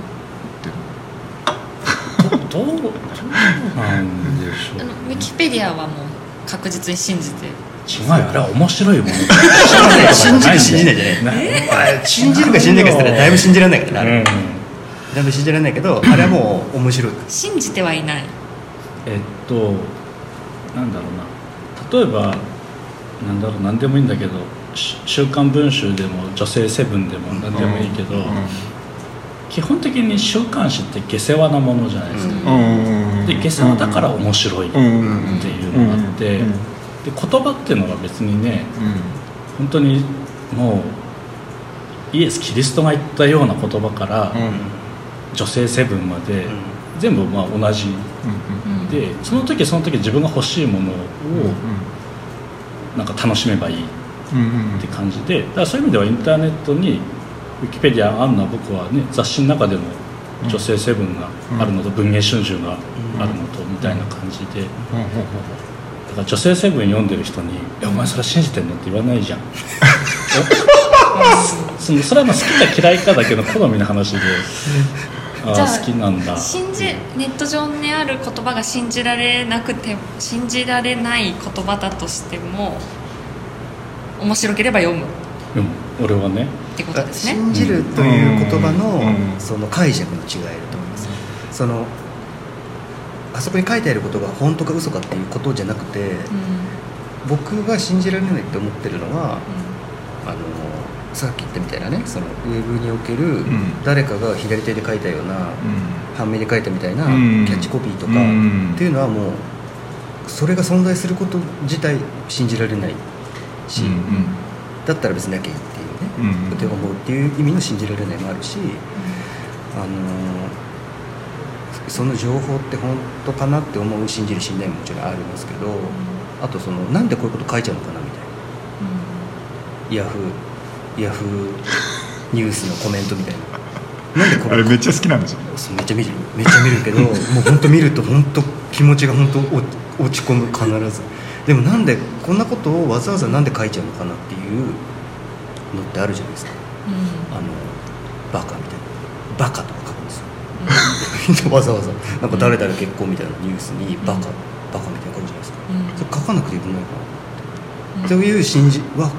言ってるどうどうなんでしょうあのウィキペディアはもう確実に信じて。違うよ。あれは面白いもの。信じる信じないじゃない。い。信じるか信じないかって言ったらだいぶ信じられないから。ね、うん。だいぶ信じられないけどあれはもう面白い。信じてはいない。えっとなんだろうな。例えばなんだろう何でもいいんだけど「し週刊文春」でも「女性セブン」でも何でもいいけど、基本的に週刊誌って下世話なものじゃないですか、うん。で下世話だから面白いってうんうんいうのがあって、うん。うん。で言葉っていうのが別にね本当にもうイエス・キリストが言ったような言葉から、うん。うん女性セブンまで、全部まあ同じうんでその時その時自分が欲しいものをなんか楽しめばいいって感じでだからそういう意味ではインターネットにウィキペディアあんのは僕はね雑誌の中でも女性セブンがあるのと文藝春秋があるのとみたいな感じで。だから女性セブン読んでる人に「いやお前それ信じてんの?」って言わないじゃん。お そのそれはまあ好きか嫌いかだけの好みの話で。あじゃああ好きなんだ。信じネット上にある言葉が信じられなくて信じられない言葉だとしても面白ければ読む。っでも俺はね。てことですね。信じるという言葉の,、うん。その解釈の違いだと思います。そのあそこに書いてあることが本当か嘘かっていうことじゃなくてうん。僕が信じられないって思ってるのはあのさっき言ったみたいなねそのウェブにおけるん。誰かが左手で書いたような、半目で書いたみたいなキうん。ャッチコピーとかうん。っていうのはもうそれが存在すること自体信じられないし、うんうん。だったら別になきゃいいっていうね、うん。って思うっていう意味の信じられないもあるし、あのーその情報って本当かなって思う信じる信じないももちろんありますけど、あとそのなんでこういうこと書いちゃうのかなみたいな。ヤフーヤフーニュースのコメントみたいな。なんでこれあれめっちゃ好きなんですよそうめっちゃ見るめっちゃ見るけど もう本当見ると本当気持ちが本当落落ち込む必ず。でもなんでこんなことをわざわざなんで書いちゃうのかなっていうのってあるじゃないですか。あのバカみたいな。バカとか書くんですよ。わざわざ。なんか誰々結婚みたいなニュースにバカバカみたいな感じじゃないですか。それ書かなくてよくないかなという信じは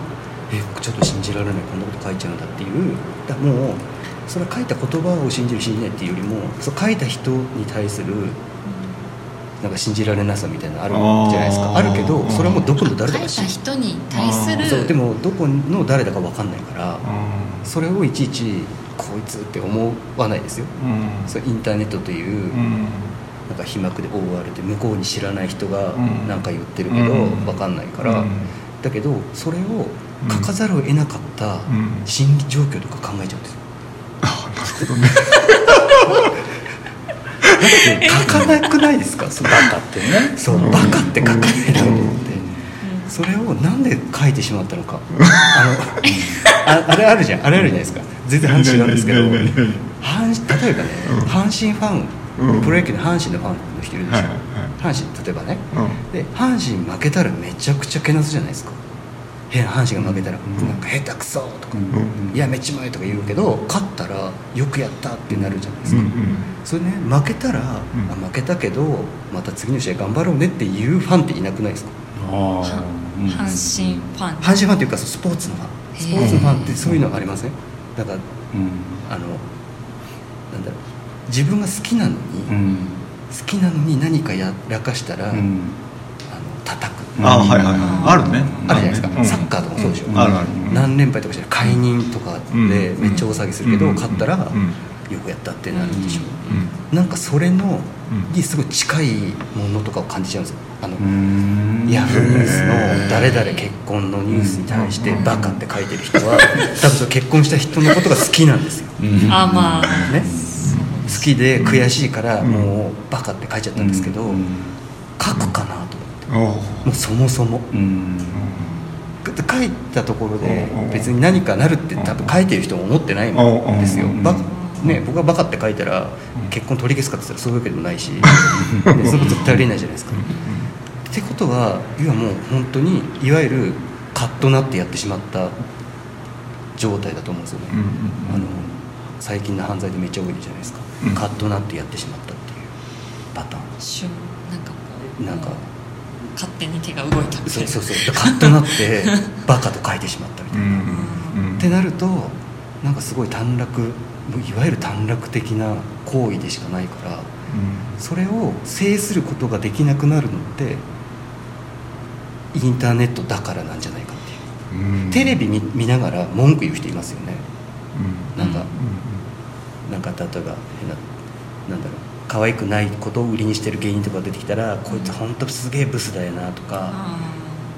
えちょっと信じられないこんなこと書いちゃうんだっていう。だもうそれ書いた言葉を信じる信じないっていうよりもそう書いた人に対するなんか信じられなさみたいなのあるじゃないですか。あるけどそれはもうどこの誰だ書いたか知人に対するそうでもどこの誰だか分かんないからうそれをいちいちこいつって思わないですよ。ん。それインターネットといううん。なんか皮膜で覆われて向こうに知らない人がうん。何か言ってるけどうん。分かんないから。うん。だけどそれを書かざるを得なかったん。心理状況とか考えちゃうんですよ。だって書かなくないですか？そのバカってね。そうバカって書かないと思って。それをなんで書いてしまったのか？あのああれあるじゃん。あれあるじゃないですか。全然話違うんですけど。阪例えばね阪神ファン、うん。プロ野球の阪神のファンの人いるでしょ、はいはい阪神例えばね、うん。で阪神負けたらめちゃくちゃけなすじゃないですか。へ阪神が負けたら、うん。なんか下手くそとか、うん。いやめちまえとか言うけど勝ったらよくやったってなるじゃないですか、うんうんそれね負けたら、ん。あ負けたけどまた次の試合頑張ろうねっていうファンっていなくないですか？阪神ファン。阪神ファンっていうかスポーツのファン。スポーツのファンってそういうのありません？だからうん。あのなんだろう自分が好きなのに、うん。好きなのに何かやらかしたら、うん。あの叩あはいはいはい。あるね。あるじゃないですか、うんサッカーとかもそうでしょ、あるある。何連敗とかしたら解任とかでうん。めっちゃ大騒ぎするけど、うん。勝ったら、うん。よくやったってなるでしょ、うん。なんかそれのうん。にすごい近いものとかを感じちゃうんですよ。あの、うん。ヤフーニュースの誰々結婚のニュースに対してうん。バカって書いてる人は多分その結婚した人のことが好きなんですよ、うん。あまあ。ね、好きで悔しいからもうバカって書いちゃったんですけど、うん。書くかなともうそもそも。うん。書いたところでうん。別に何かなるって多分書いてる人も思ってないんですよ。ね、僕がバカって書いたら結婚取り消すかって言ったらそういうわけでもないし、ね、それ絶対ありえないじゃないですか。ってことは要はもう本当にいわゆるカッとなってやってしまった状態だと思うんですよね、うんうんあの最近の犯罪でめっちゃ多いじゃないですか、うん。カッとなってやってしまったっていうパター瞬なんかこう。ンなんか勝手に手が動いたみたそいうなそうそう。カッとなって バカと書いてしまったみたいな、うんうんってなるとなんかすごい短絡いわゆる短絡的な行為でしかないからそれを制することができなくなるのってインターネットだからなんじゃないかっていう。うん。テレビ見見ながら文句言う人いますよね。うん。なんか、うなんか例えば変ななんだろう可愛くないことを売りにしてる芸人とか出てきたら、こいつ本当すげえブスだよなとか、あ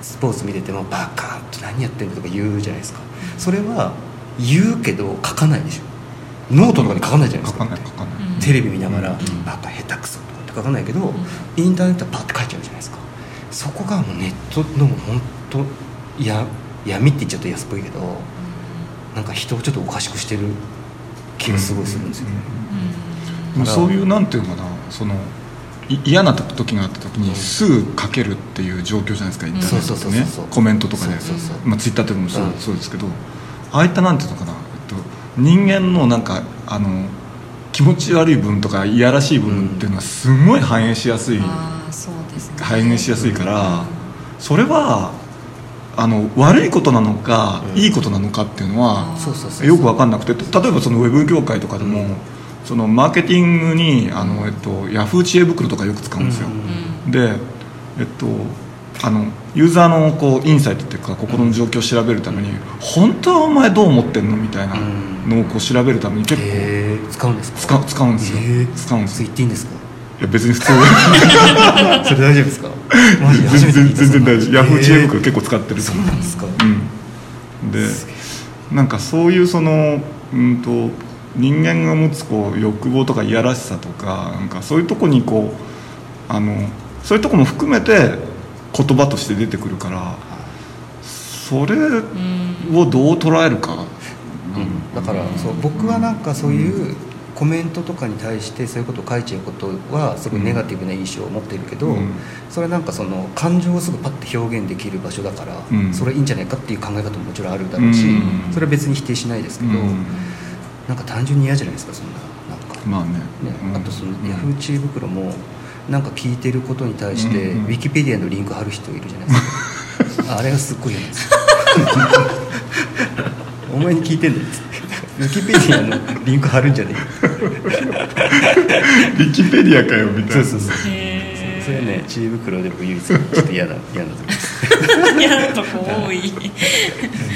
スポーツ見ててもバカーって何やってんだとか言うじゃないですか。それは言うけど書かないでしょ。ノートとかに書かないじゃないですか。書かない書かない。うん。テレビ見ながらうん「バカ下手くそ」とかって書かないけど、インターネットはパッて書いちゃうじゃないですか。そこがもうネットの本当や闇って言っちゃうと安っぽいけどなんか人をちょっとおかしくしてる気がすごいするんですよね、そういうなんていうのかなそのい嫌な時があった時にすぐ書けるっていう状況じゃないですかインターネットね。コメントとかでまあツイッターとかもそう,、うん。そうですけどああいったなんていうのかな、えっと、人間のなんかあの気持ち悪い部分とかいやらしい部分っていうのはすごい反映しやすい、うですね。反映しやすいからそれはあの悪いことなのか、うん。いいことなのかっていうのはよく分かんなくて例えばそのウェブ業界とかでも、うんそのマーケティングにあの、えっと、ヤフー知恵袋とかよく使うんですよ、うん。でえっとあのユーザーのこうインサイトっていうか心の状況を調べるために、本当はお前どう思ってんのみたいなのをこう調べるために結構使うんですか？使う使うんですよ、へー。使うんです言っていいんですか？いや別に普通。それ大丈夫ですか？全然全然大丈夫。ヤフー知恵へ袋結構使ってるとそうなんですか。うん、でなんかそういうその、うん、と人間が持つこう欲望とかいやらしさとかなんかそういうとこにこうあのそういうとこも含めて言葉として出てくるからそれをどう捉えるか、うん。だからそう僕はなんかそういうコメントとかに対してそういうことを書いちゃうことはすごいネガティブな印象を持っているけど、うん。それはなんかその感情をすぐパッて表現できる場所だから、うん。それいいんじゃないかっていう考え方ももちろんあるだろうし、うん。それは別に否定しないですけど、うんなんか単純に嫌じゃないですかそんな。なんか。まあね。ねうん。あとそのうんヤフー知恵袋もなんか聞いてることに対して、うんうんウィキペディアのリンク貼る人いるじゃないですか。あれがすっごい嫌なんですよ。お前に聞いてんだよウィキペディアのリンク貼るんじゃねウィキペディアかよみたいな。えそうそうそう。へそれね知恵袋で僕唯一ちょっと嫌な嫌なとこです。え 嫌なとこ多い。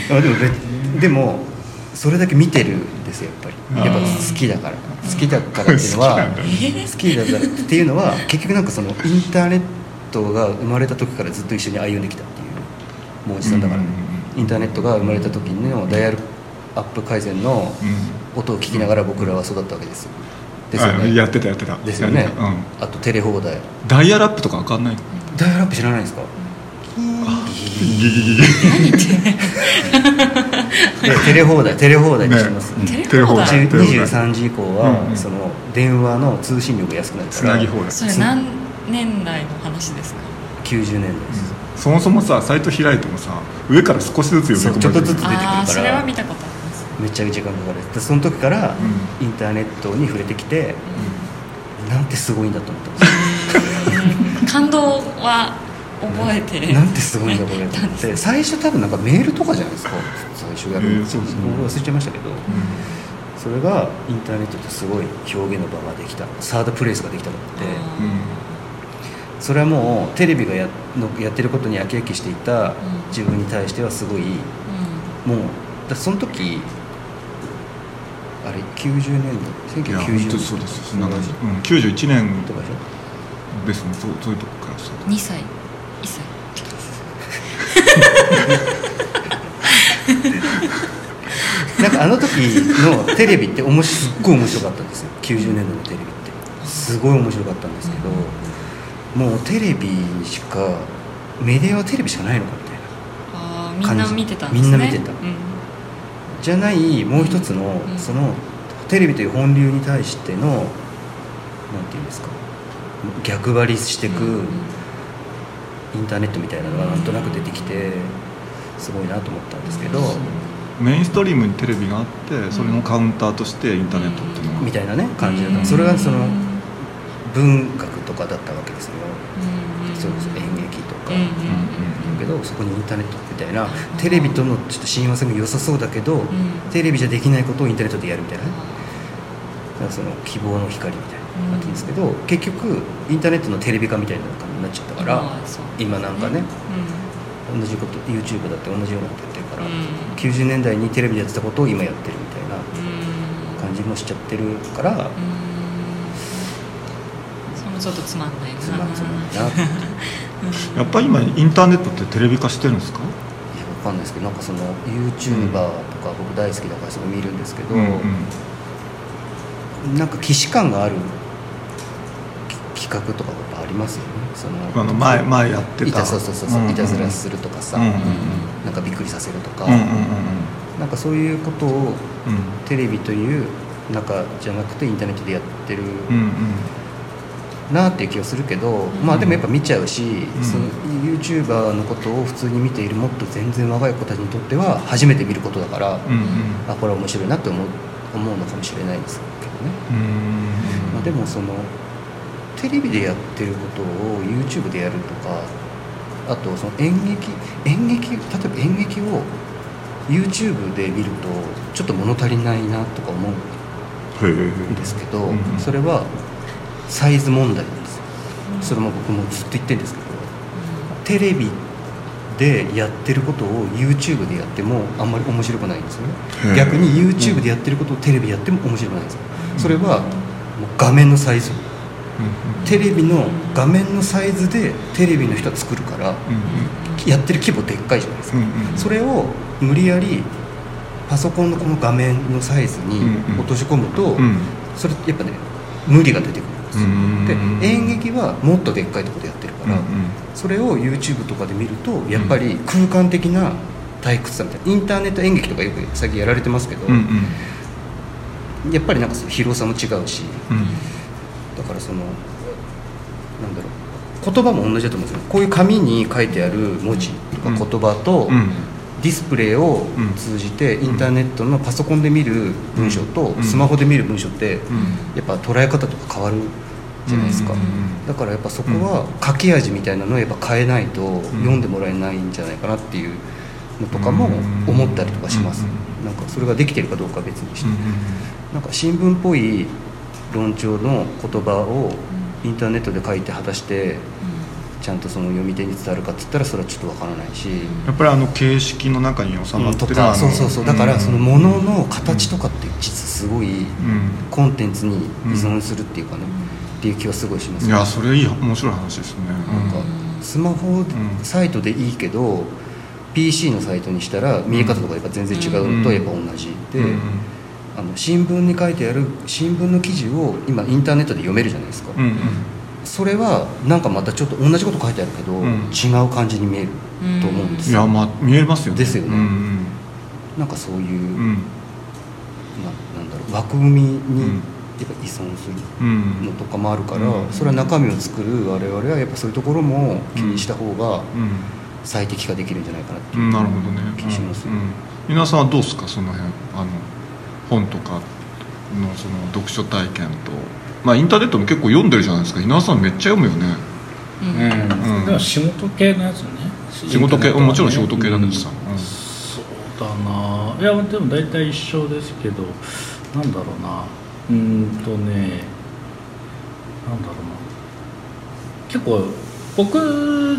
あでもねでもそれだけ見てるんですよやっぱり。やっぱ好きだから。好きだからっていうのは 好きだからっていうのは結局なんかそのインターネットが生まれた時からずっと一緒に歩んできたっていうもうおじさんだから、うんうんインターネットが生まれた時のダイヤルアップ回線のうん。音を聞きながら僕らは育ったわけですよ。ですよあねやってたやってた。ですよね。うん、あとテレ放題。ダイヤルアップとか分かんない？ダイヤルアップ知らないですか？ギギギギでテレ放題テレ放題にしてます、ねテレ放題10テレ放題。23時以降は、うんうん。その電話の通信料が安くなるから。つなぎ放題。それ何年代の話ですか？90年代です、そもそもさサイト開いてもさ上から少しずつ読み込まれてるそうちょっとずつ出てくるから。ああそれは見たことあります。めっちゃ時間かかる。でその時からインターネットに触れてきて、なんてすごいんだと思ったんです 感動は覚えてよなんてすごいんだこれと思って最初多分なんかメールとかじゃないですか。最初やるの、えーそうですね僕忘れちゃいましたけど、それがインターネットってすごい表現の場ができた。サードプレイスができたのって。それはもうテレビがやのやってることに飽き飽きしていた。自分に対してはすごいもうだその時あれ90年代？いや1990本当にそうです。うん、91年かでしょ？ですね。そうそういうとこからスタート2歳1歳 なんかあの時のテレビっておもしすっごい面白かったんですよ。90年代のテレビって。すごい面白かったんですけどもうテレビしかメディアはテレビしかないのかみたいなああみんな見てたんですね。みんな見てた。うん。じゃないもう一つの、うん。そのテレビという本流に対してのなんていうんですか逆張りしてく、うんインターネットみたいなのがなんとなく出てきてすごいなと思ったんですけど、メインストリームにテレビがあってそれのカウンターとしてインターネットっていうのが、みたいなね感じだった、うんそれがその文学とかだったわけですよ、うん。そうです。演劇とか、うん。うんだけどそこにインターネットみたいなテレビとのちょっと親和性も良さそうだけど、ん。テレビじゃできないことをインターネットでやるみたいな。ねだからその希望の光みたいななってるんですけど、結局インターネットのテレビ化みたいな感じになっちゃったから、今なんかねう同じこと YouTube だって同じようなことやってるから、うん。90年代にテレビでやってたことを今やってるみたいな感じもしちゃってるから、うん。それもちょっとつまんないな。つまんないなって。いややっぱり今インターネットってテレビ化してるんですか？わかんないですけどなんかその YouTuber とか僕大好きだからすごい見るんですけど、うんうん。なんか既視感があるき企画とかやっぱありますよね。そのあの前前やってた。いたそうそうそうそう、んんいたずらするとかさ、うんうんなんかびっくりさせるとか、うんうんうんなんかそういうことをテレビという中じゃなくてインターネットでやってるうんうん。なっていう気がするけど、まあでもやっぱ見ちゃうし、ん。その YouTuber のことを普通に見ているもっと全然若い子たちにとっては初めて見ることだから、うんうん。あこれは面白いなって思う思うのかもしれないですけどね、うん。まあ、でもそのテレビでやってることを YouTube でやるとかあとその演劇演劇例えば演劇を YouTube で見るとちょっと物足りないなとか思うんですけど、うんそれはサイズ問題なんです。よそれも僕もずっと言ってるんですけどテレビでやってることを YouTube でやってもあんまり面白くないんですよね。逆に YouTube でやってることをテレビでやっても面白くないんですよ。それはもう画面のサイズテレビの画面のサイズでテレビの人は作るからやってる規模でっかいじゃないですか、それを無理やりパソコンのこの画面のサイズに落とし込むと、それやっぱね無理が出てくるんですよ、うんで演劇はもっとでっかいところでやってるから、それを YouTube とかで見るとやっぱり空間的な退屈さみたいなインターネット演劇とかよく最近やられてますけど、やっぱりなんかその広さも違うしだからそのなんだろう言葉も同じだと思うんですよ。こういう紙に書いてある文字とか言葉と、ディスプレイを通じてインターネットのパソコンで見る文章とうん。スマホで見る文章ってやっぱ捉え方とか変わるじゃないですか。うんだからやっぱそこは書き味みたいなのをやっぱ変えないと読んでもらえないんじゃないかなっていうのとかも思ったりとかします。うんなんかそれができてるかどうかは別にして。なんか新聞っぽい論調の言葉をインターネットで書いて果たしてちゃんとその読み手に伝わるかって言ったらそれはちょっとわからないし。やっぱりあの形式の中に収まってとかるあのそうそうそう。だからそのものの形とかって実はすごいコンテンツに依存するっていうかねっていう気はすごいします。いやそれいい面白い話ですね。なんかスマホサイトでいいけど PC のサイトにしたら見え方とかやっぱ全然違うのとやっぱ同じであの新聞に書いてある新聞の記事を今インターネットで読めるじゃないですか。うんうん。それはなんかまたちょっと同じこと書いてあるけど、うん。違う感じに見えると思うんですよ、いやまあ見えますよね。ですよね。うんなんかそういう、うん。うんななんだろう枠組みにうん。やっぱ依存するうん。のとかもあるから、うん。それは中身を作る我々はやっぱそういうところも気にした方がうん。最適化できるんじゃないかなってういうん。なるほどね。気しますよ、うん。皆さんはどうですか？その辺あの本とかのその読書体験と。まあインターネットも結構読んでるじゃないですか。稲田さんめっちゃ読むよね。うん。うん。でも仕事系のやつね。仕事系。ね。もちろん仕事系だけどさうん。うん。そうだな。いやでも大体一緒ですけどなんだろうな。うーんとね。なんだろうな。結構僕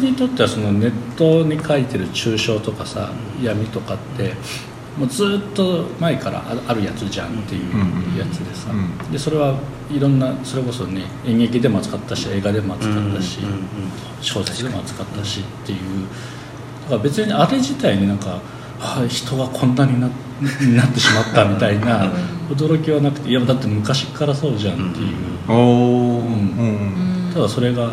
にとってはそのネットに書いてる抽象とかさ闇とかってもうずっと前からああるやつじゃんっていうやつでさ、うん。でそれはいろんなそれこそね演劇でも扱ったし映画でも扱ったし、小説でも扱ったしっていう。だから別にあれ自体になんか、ああ人がこんなになに なってしまったみたいな驚きはなくていやだって昔からそうじゃんっていう、うん。うん。ただそれが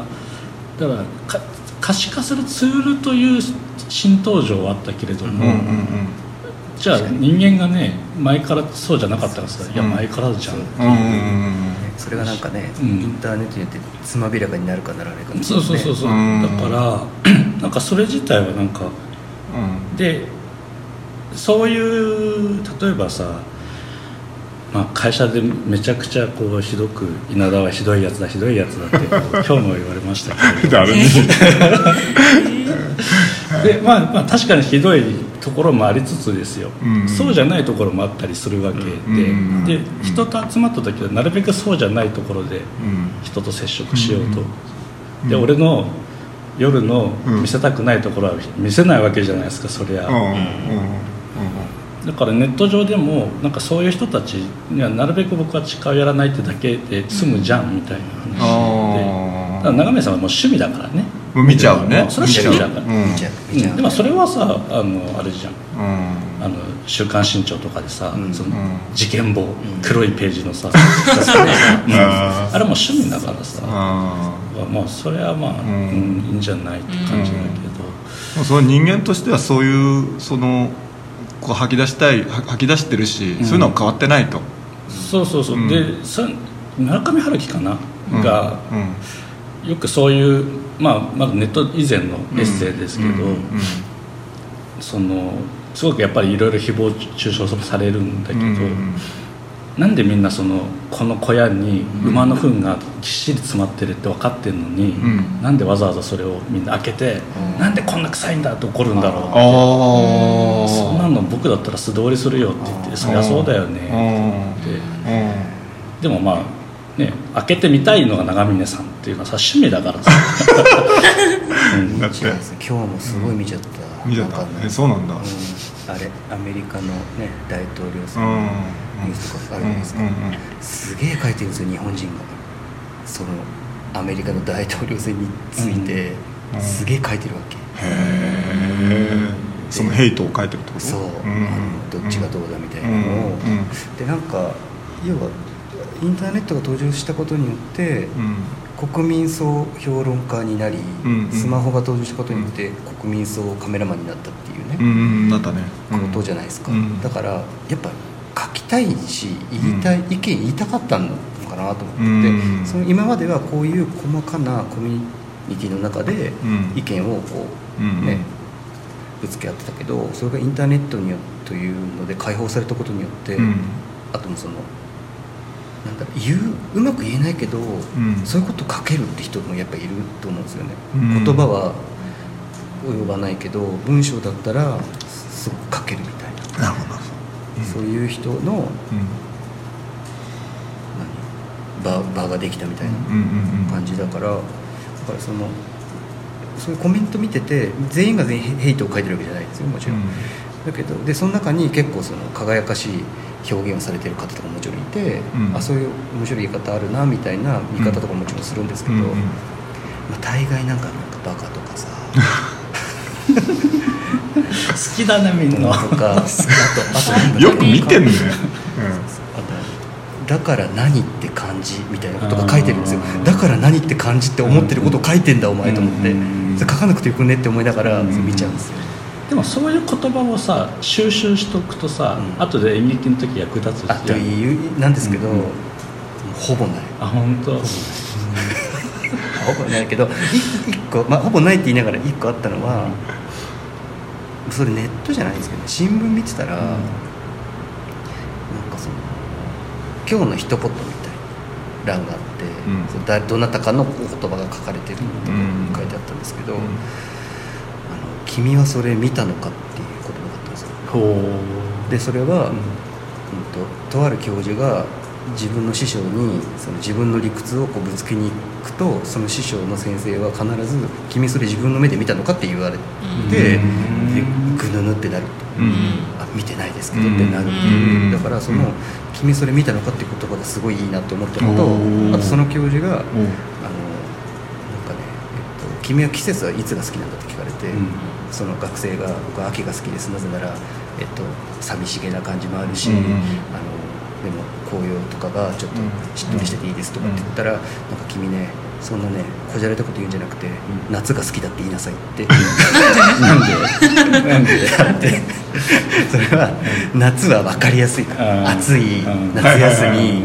だからか可視化するツールという新登場はあったけれども、じゃあ人間がね前からそうじゃなかったらさ、いやうん前からじゃん。ってうんうんいう。それがなんかね、うん。インターネットによってつまびらかになるかならないかみたいそうそうそうそう、うん。だから なんかそれ自体はなんかうん。でそういう例えばさ、まあ、会社でめちゃくちゃこうひどく稲田はひどいやつだひどいやつだって 今日も言われましたけど。誰に？で、まあ、まあ確かにひどいところもありつつですよ、うんそうじゃないところもあったりするわけで,、うんで人と集まった時はなるべくそうじゃないところでうん。人と接触しようと、うんで俺の夜のうん。見せたくないところは見せないわけじゃないですかそりゃ、うんうんうんだからネット上でもなんかそういう人たちにはなるべく僕は誓いやらないってだけで済むじゃんみたいな話で。だから長目さんはもう趣味だからね見ちゃうね。それは趣味だから、う。ん。見ちゃんでもそれはさあのあれじゃん。うん。あの「週刊新潮」とかでさ、うん。そのうん。事件簿、黒いページのさ、うん。あれも趣味だからさ、あまあそれはまあ、ん。うんいいんじゃないって感じだけど、ーその人間としてはそういうそのこう吐き出したいは吐き出してるし、うん。そういうのは変わってないと。そうそうそう、うん。でそ村上春樹かな、うん。がうんよくそういう、まあ、まだネット以前のエッセイですけど、うんうんそのすごくやっぱりいろいろ誹謗中傷されるんだけど、うんうんなんでみんなそのこの小屋に馬の糞がぎっしり詰まってるって分かってるのに、ん。なんでわざわざそれをみんな開けて、なんでこんな臭いんだって怒るんだろうって。そんなの僕だったら素通りするよって言ってそりゃそうだよねってうん。でもまあね開けてみたいのが長峰さんっていうのはさ趣味だからさ、だって。今日もすごい見ちゃった、見ちゃった。なんかね。えそうなんだ。うん。あれアメリカのね大統領選うん。のニュースとかあるじゃないですか、うんうんうん。すげえ書いてるんですよ日本人が。そのアメリカの大統領選について、うん。すげえ書いてるわけ、へえそのヘイトを書いてるってこと？そう、ん。あのどっちがどうだみたいなのを、うんうん。でなんか要はインターネットが登場したことによって、うん国民総評論家になり、うんうん。スマホが登場したことによって国民総カメラマンになったっていうね、うんうんなったね。ことじゃないですか、うん。だからやっぱ書きたいし言いたい、意見言いたかったのかなと思って、うんその今まではこういう細かなコミュニティの中でうん。意見をこう、うんうん。ねぶつけ合ってたけどそれがインターネットによというので解放されたことによって、うん。あともそのなんだ言ううまく言えないけど、ん。そういうこと書けるって人もやっぱいると思うんですよね、うん。言葉は及ばないけど文章だったらすごく書けるみたいな、なるほど。そういう人の場場ができたみたいなうんうんうん感じだからだからそのそういうコメント見てて全員が全員ヘヘイトを書いてるわけじゃないですよもちろん、だけどでその中に結構その輝かしい表現をされてる方とかももちろんいて、うん。あそういう面白い言い方あるなみたいな見方とかももちろんするんですけど、うんうんまあ、大概なんかなんかバカとかさ。好きだねみんな。とかあとあと よく見てんね。あとだから何って感じみたいなことが書いてるんですよ。だから何って感じって思ってることを書いてんだお前と思って。書かなくてよくねって思いながら見ちゃうんですよでもそういう言葉をさ収集しとくとさ、うん。後で演劇の時役立つあというなんですけど、うんほぼない。あ本当？ほぼないけどい一個、まあ、ほぼないって言いながら一個あったのは、それネットじゃないんですけど、ね、新聞見てたら、なんかその「今日の一言」みたいな欄があって、うん。そのだどなたかのお言葉が書かれてるとかうん書いてあったんですけど「うん君はそれ見たのか?」っていう言葉があったんですよでそれは、うんうんととある教授が自分の師匠にその自分の理屈をこうぶつけに行くとその師匠の先生は必ず「君それ自分の目で見たのか?」って言われてうんでぐぬぬってなると。うんあ見てないですけどってなるっていう、うんだからその、うん君それ見たのか?」っていう言葉がすごいいいなと思ったのとあとその教授が「あのなんかね、えっと「君は季節はいつが好きなんだ?」って聞かれて、うんその学生が「僕は秋が好きです。なぜなら、えっと、寂しげな感じもあるし、うんうんあのでも紅葉とかがちょっとしっとりしてていいです」とかって言ったら「なんか君ねそんなねこじゃれたこと言うんじゃなくて、夏が好きだって言いなさい」って。なんで？なんで？ってそれは夏は分かりやすいから。うん。暑いうん。夏休み。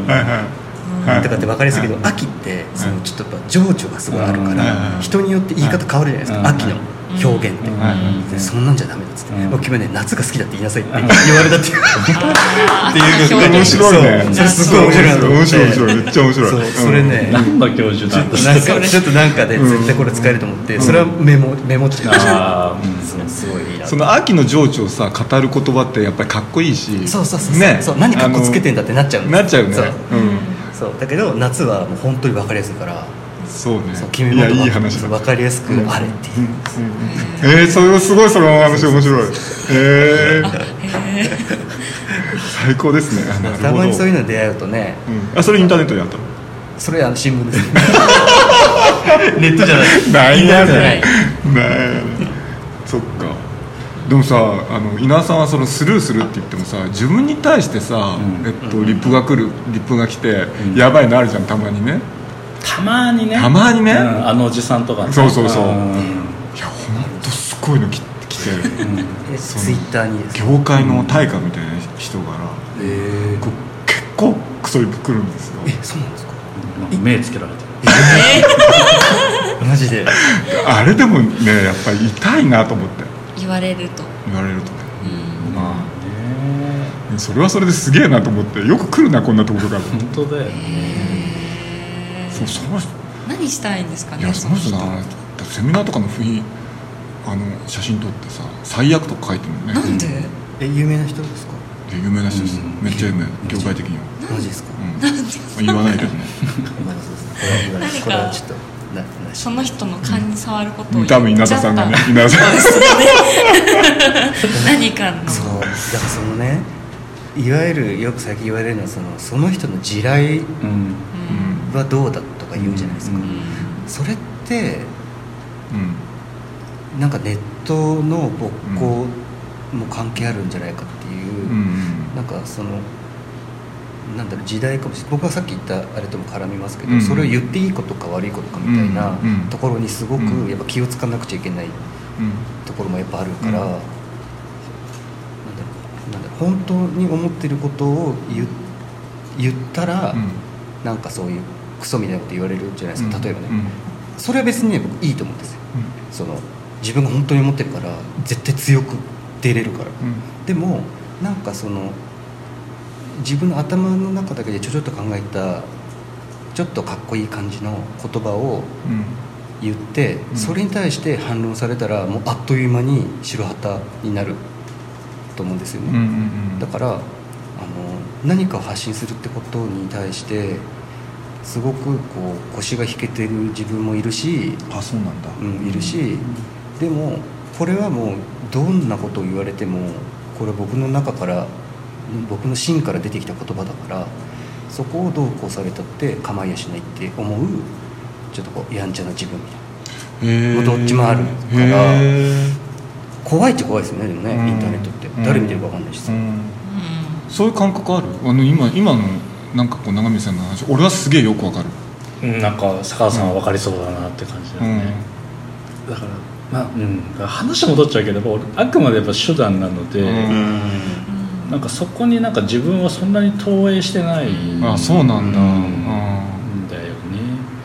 とかって分かりやすいけど秋ってそのちょっとやっぱ情緒がすごいあるかうん。ら人によって言い方変わるじゃないですうん。か秋の表現って。うん。でそんなんじゃダメだっつって。うん。君はね夏が好きだって言いなさいって言われたっていう。あっていう。面白いね。それすごい面白い。なと思って面白い面白い。めっちゃ面白い。そう。それね。何の教授なんかちょっとなんかで絶対これ使えると思ってそれはメモメモって。ましたあーうん。そうすごいいいな。その秋の情緒をさ語る言葉ってやっぱりかっこいいし。そうそうそうね。そう。何かっこつけてんだってなっちゃう。なっちゃうね。そう。うん。そう。だけど夏はもう本当に分かりやすいからそうね。君いやもいい話だ。分かりやすくあれっていう。えー、それはすごいその話面白い。えー、最高ですね。たまにそういうの出会うとね。うん、あそれインターネットでやったの？それあの新聞です ネットじゃない。ないなネットじゃない。ね。そっか。でもさあの稲田さんはそのスルーするって言ってもさ自分に対してさ、うん。えっと、リップが来るリップが来て、やばいのあるじゃんたまにねたまにね。たまにね？うんあのおじさんとかね。そうそうそう。ん。いやんほんとすごいの来来てえそのツイッターにですか？業界の大家みたいな人から、う結構クソリップ来るんですよ。えそうなんですか？目つけられてる。マジで？あれでもねやっぱり痛いなと思って。言われると。言われるとね。うん。まあ。ねそれはそれですげえなと思ってよく来るなこんなところから。本当だよねそうその人何したいんですかねいやその人。な。セミナーとかの雰囲あの写真撮ってさ最悪とか書いてるのね。なんで？え有名な人ですか？で有名な人です、うん。めっちゃ有名。業界的には、マジですか？うん、まあ言わないけどね。何かこれはちょっとその人の勘に触ることを多分稲田さんがね稲田さんそうですね。何かの。そう。だからそのねいわゆるよく最近言われるのはそのその人の地雷はどうだとか言うじゃないですか、うん。それってうん。なんかネットの勃興も関係あるんじゃないかっていう、うんなんかそのなんだろう時代かもしれない。僕はさっき言ったあれとも絡みますけど、うん。それを言っていいことか悪いことかみたいなところにすごくうん。やっぱ気をつかなくちゃいけないうん。ところもやっぱあるから、うん。なんだろうなんだろう本当に思ってることを言言ったら、うん。なんかそういうクソみたいなこと言われるじゃないですか例えばね、うん。それは別にね僕いいと思うんですよ。その自分が本当に思ってるから絶対強く出れるから、うん。でもなんかその自分の頭の中だけでちょちょっと考えたちょっとかっこいい感じの言葉をうん。言って、うん。それに対して反論されたらもうあっという間に白旗になると思うんですよね、だからあの何かを発信するってことに対してすごくこう腰が引けてる自分もいるし、あそうなんだ。うん、いるし、でもこれはもうどんなことを言われてもこれは僕の中から僕の芯から出てきた言葉だからそこをどうこうされたって構いやしないって思うちょっとこうやんちゃな自分みたいな。どっちもあるからへ怖いっちゃ怖いですよねでもね、うん。インターネットって。うん誰見てるか分かんないしさ、ーうん。そういう感覚ある？あの今今のなんかこう長見さんの話俺はすげえよくわかる。うんなんか坂田さんは分かりそうだなって感じだうん。よね、だからまあうん。話戻っちゃうけど俺あくまでやっぱ手段なので、うん。なんかそこになんか自分はそんなに投影してないあそうなんだ。うん。あだよね。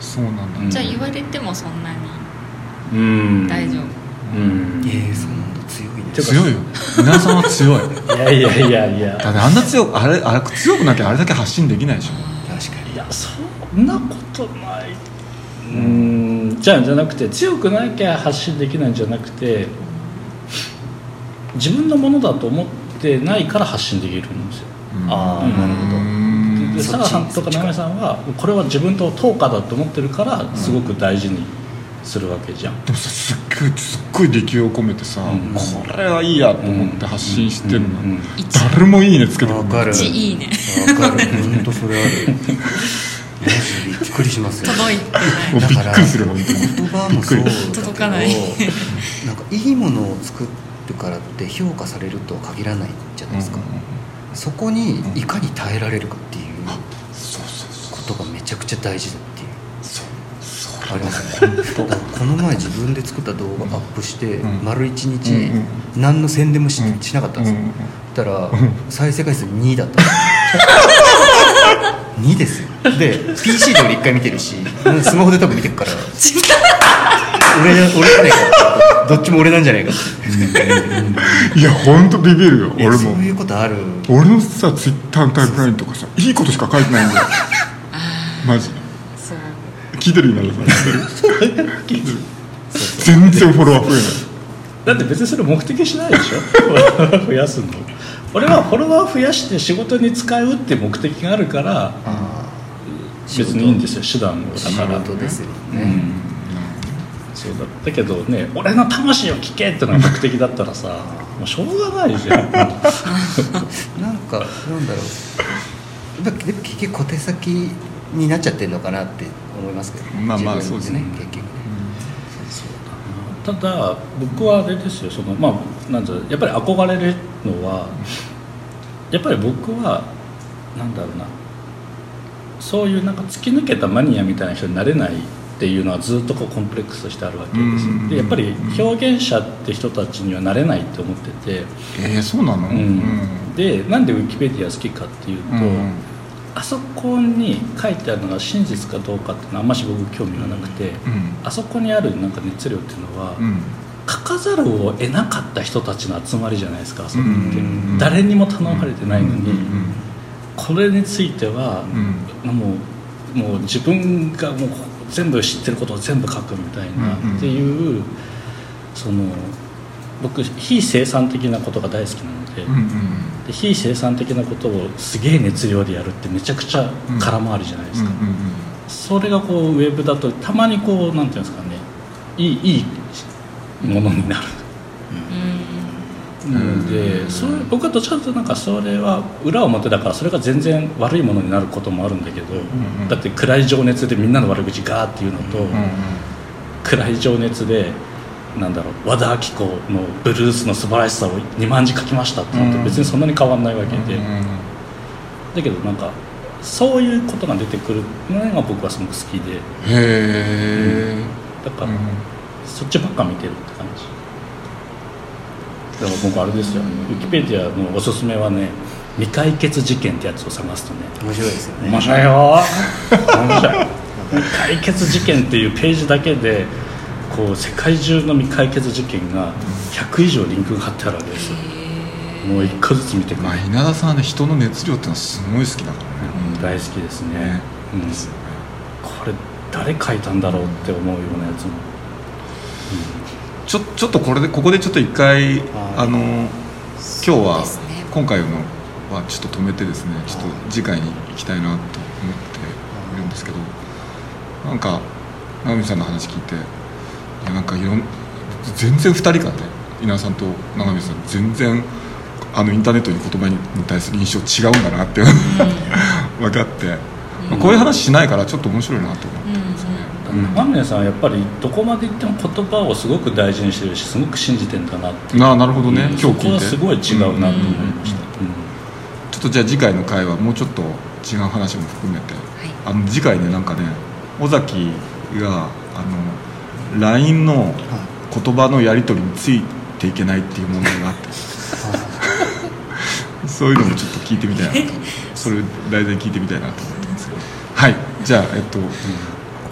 そうなんだ。うんじゃあ言われてもそんなにうん。大丈夫。うん。ええそんだ強いよ。皆さんは強い。いやいやいやいや。だってあんな強くあれあれ強くなきゃあれだけ発信できないでしょ。確かに。いやそんなことない。うん。じゃあじゃなくて強くなきゃ発信できないんじゃなくて自分のものだと思ってないから発信できるんですよ。ああうん。なるほど。うんで佐賀さんとか長井さんはこれは自分と等価だと思ってるからすごく大事にするわけじゃん、でもさすっごいすっごい力を込めてさ、うん。これはいいやと思って発信してるの、うんうん一誰もいいねつけてくれない。わかる。一いいね。わかる。本当それある。マジでびっくりしますよ。届いてもうびっくりする本当に。言葉もそうだけど届かない。なんかいいものを作るからって評価されるとは限らないじゃないですか、そこにいかに耐えられるかっていうそうそうそうことがめちゃくちゃ大事だあります この前自分で作った動画アップして、うん丸一日、うん何の宣伝もし,、うん。しなかったんですよ、たら再生回数2だった。2ですよ。で PC で俺1回見てるしスマホで多分見てるから。俺じゃ俺じゃないかどっちも俺なんじゃないかいや本当ビビるよ。俺も。そういうことある。俺のさツイッターのタイムラインとかさいいことしか書いてないんだよ。マジ聞いてる今田さ全然フォロワー増えないだって別にそれ目的しないでしょフォロワー増やすの俺はフォロワー増やして仕事に使うって目的がある。から別にいいんですよ手段あ仕だから事ですよね、うんそうだだけどね俺の魂を聞けってのが目的だったらさもうしょうがないじゃんなんかなんだろうやっぱ結局小手先になっちゃってる。のかなって思いますけど、まあまあそうですね。結局。ねただ僕はあれですよそのまあなんだろうやっぱり憧れるのはやっぱり僕はなんだろうな。そういうなんか突き抜けたマニアみたいな人になれないっていうのはずっとこうコンプレックスとしてあるわけですうん。でやっぱり表現者って人たちにはなれないって思ってて、えー、そうなの？うん。でなんでウィキペディア好きかっていうと、うんあそこに書いてあるのが真実かどうかっていうのはあんまし僕興味がなくて、うん。あそこにあるなんか熱量っていうのは、うん。書かざるを得なかった人たちの集まりじゃないですかあそこって、うん。誰にも頼まれてないのに、うん。これについては、うん。もうもう自分がもう全部知ってることを全部書くみたいな、うんうん。っていうその僕非生産的なことが大好きなので,、うんうんで非生産的なことをすげえ熱量でやるってめちゃくちゃ空回りじゃないですか、うんうんそれがこうウェブだとたまにこうなんていうんですかね。いいいいものになる。のでそれ僕はどっちかというとなんかそれは裏表だからそれが全然悪いものになることもあるんだけど、んだって暗い情熱でみんなの悪口ガーっていうのと、うんうん。暗い情熱でなんだろう和田アキ子のブルースの素晴らしさを2万字書きましたってのと別にそんなに変わんないわけで、うんうんだけどなんかそういうことが出てくるのが僕はすごく好きで。へえだから、そっちばっか見てるって感じ。だから僕あれですよ、ウィキペディアのおすすめはね未解決事件ってやつを探すとね面白いですよね。面白いよ。面白い。未解決事件っていうページだけでこう世界中の未解決事件が100以上リンクが貼ってあるわけです。よもう一個ずつ見てく。る、まあ稲田さんはね人の熱量っていうのはすごい好きだからね。うん大好きですね。ね。うん。これ誰書いたんだろうって思うようなやつも。ちょちょっとこれでここでちょっと一回あの今日は、ね。今回のはちょっと止めてですね。ちょっと次回に行きたいなと思っているんですけど。なんか直美さんの話聞いていやなんかいろん全然2人がね稲田さんと永見さん全然あのインターネットに言葉に対する印象違うんだなって 分かって、まあこういう話しないからちょっと面白いなと思って。ますね。長峰さんはやっぱりどこまで行っても言葉をすごく大事にしてるしすごく信じてんだなってなあなるほどね、今日聞いて。はすごい違うなと思いました、ちょっとじゃあ次回の回はもうちょっと違う話も含めて、あの次回ねなんかね尾崎があの LINE の言葉のやり取りについていけないっていう問題があって。そういうのもちょっと聞いてみたいな。とそれ題材聞いてみたいなと思ってますけど。はい。じゃあえっと、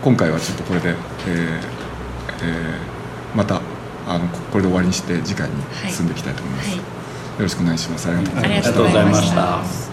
今回はちょっとこれで、えーえーまたあのここれで終わりにして次回に進んでいきたいと思います、はい。よろしくお願いします。ありがとうございました。ありがとうございました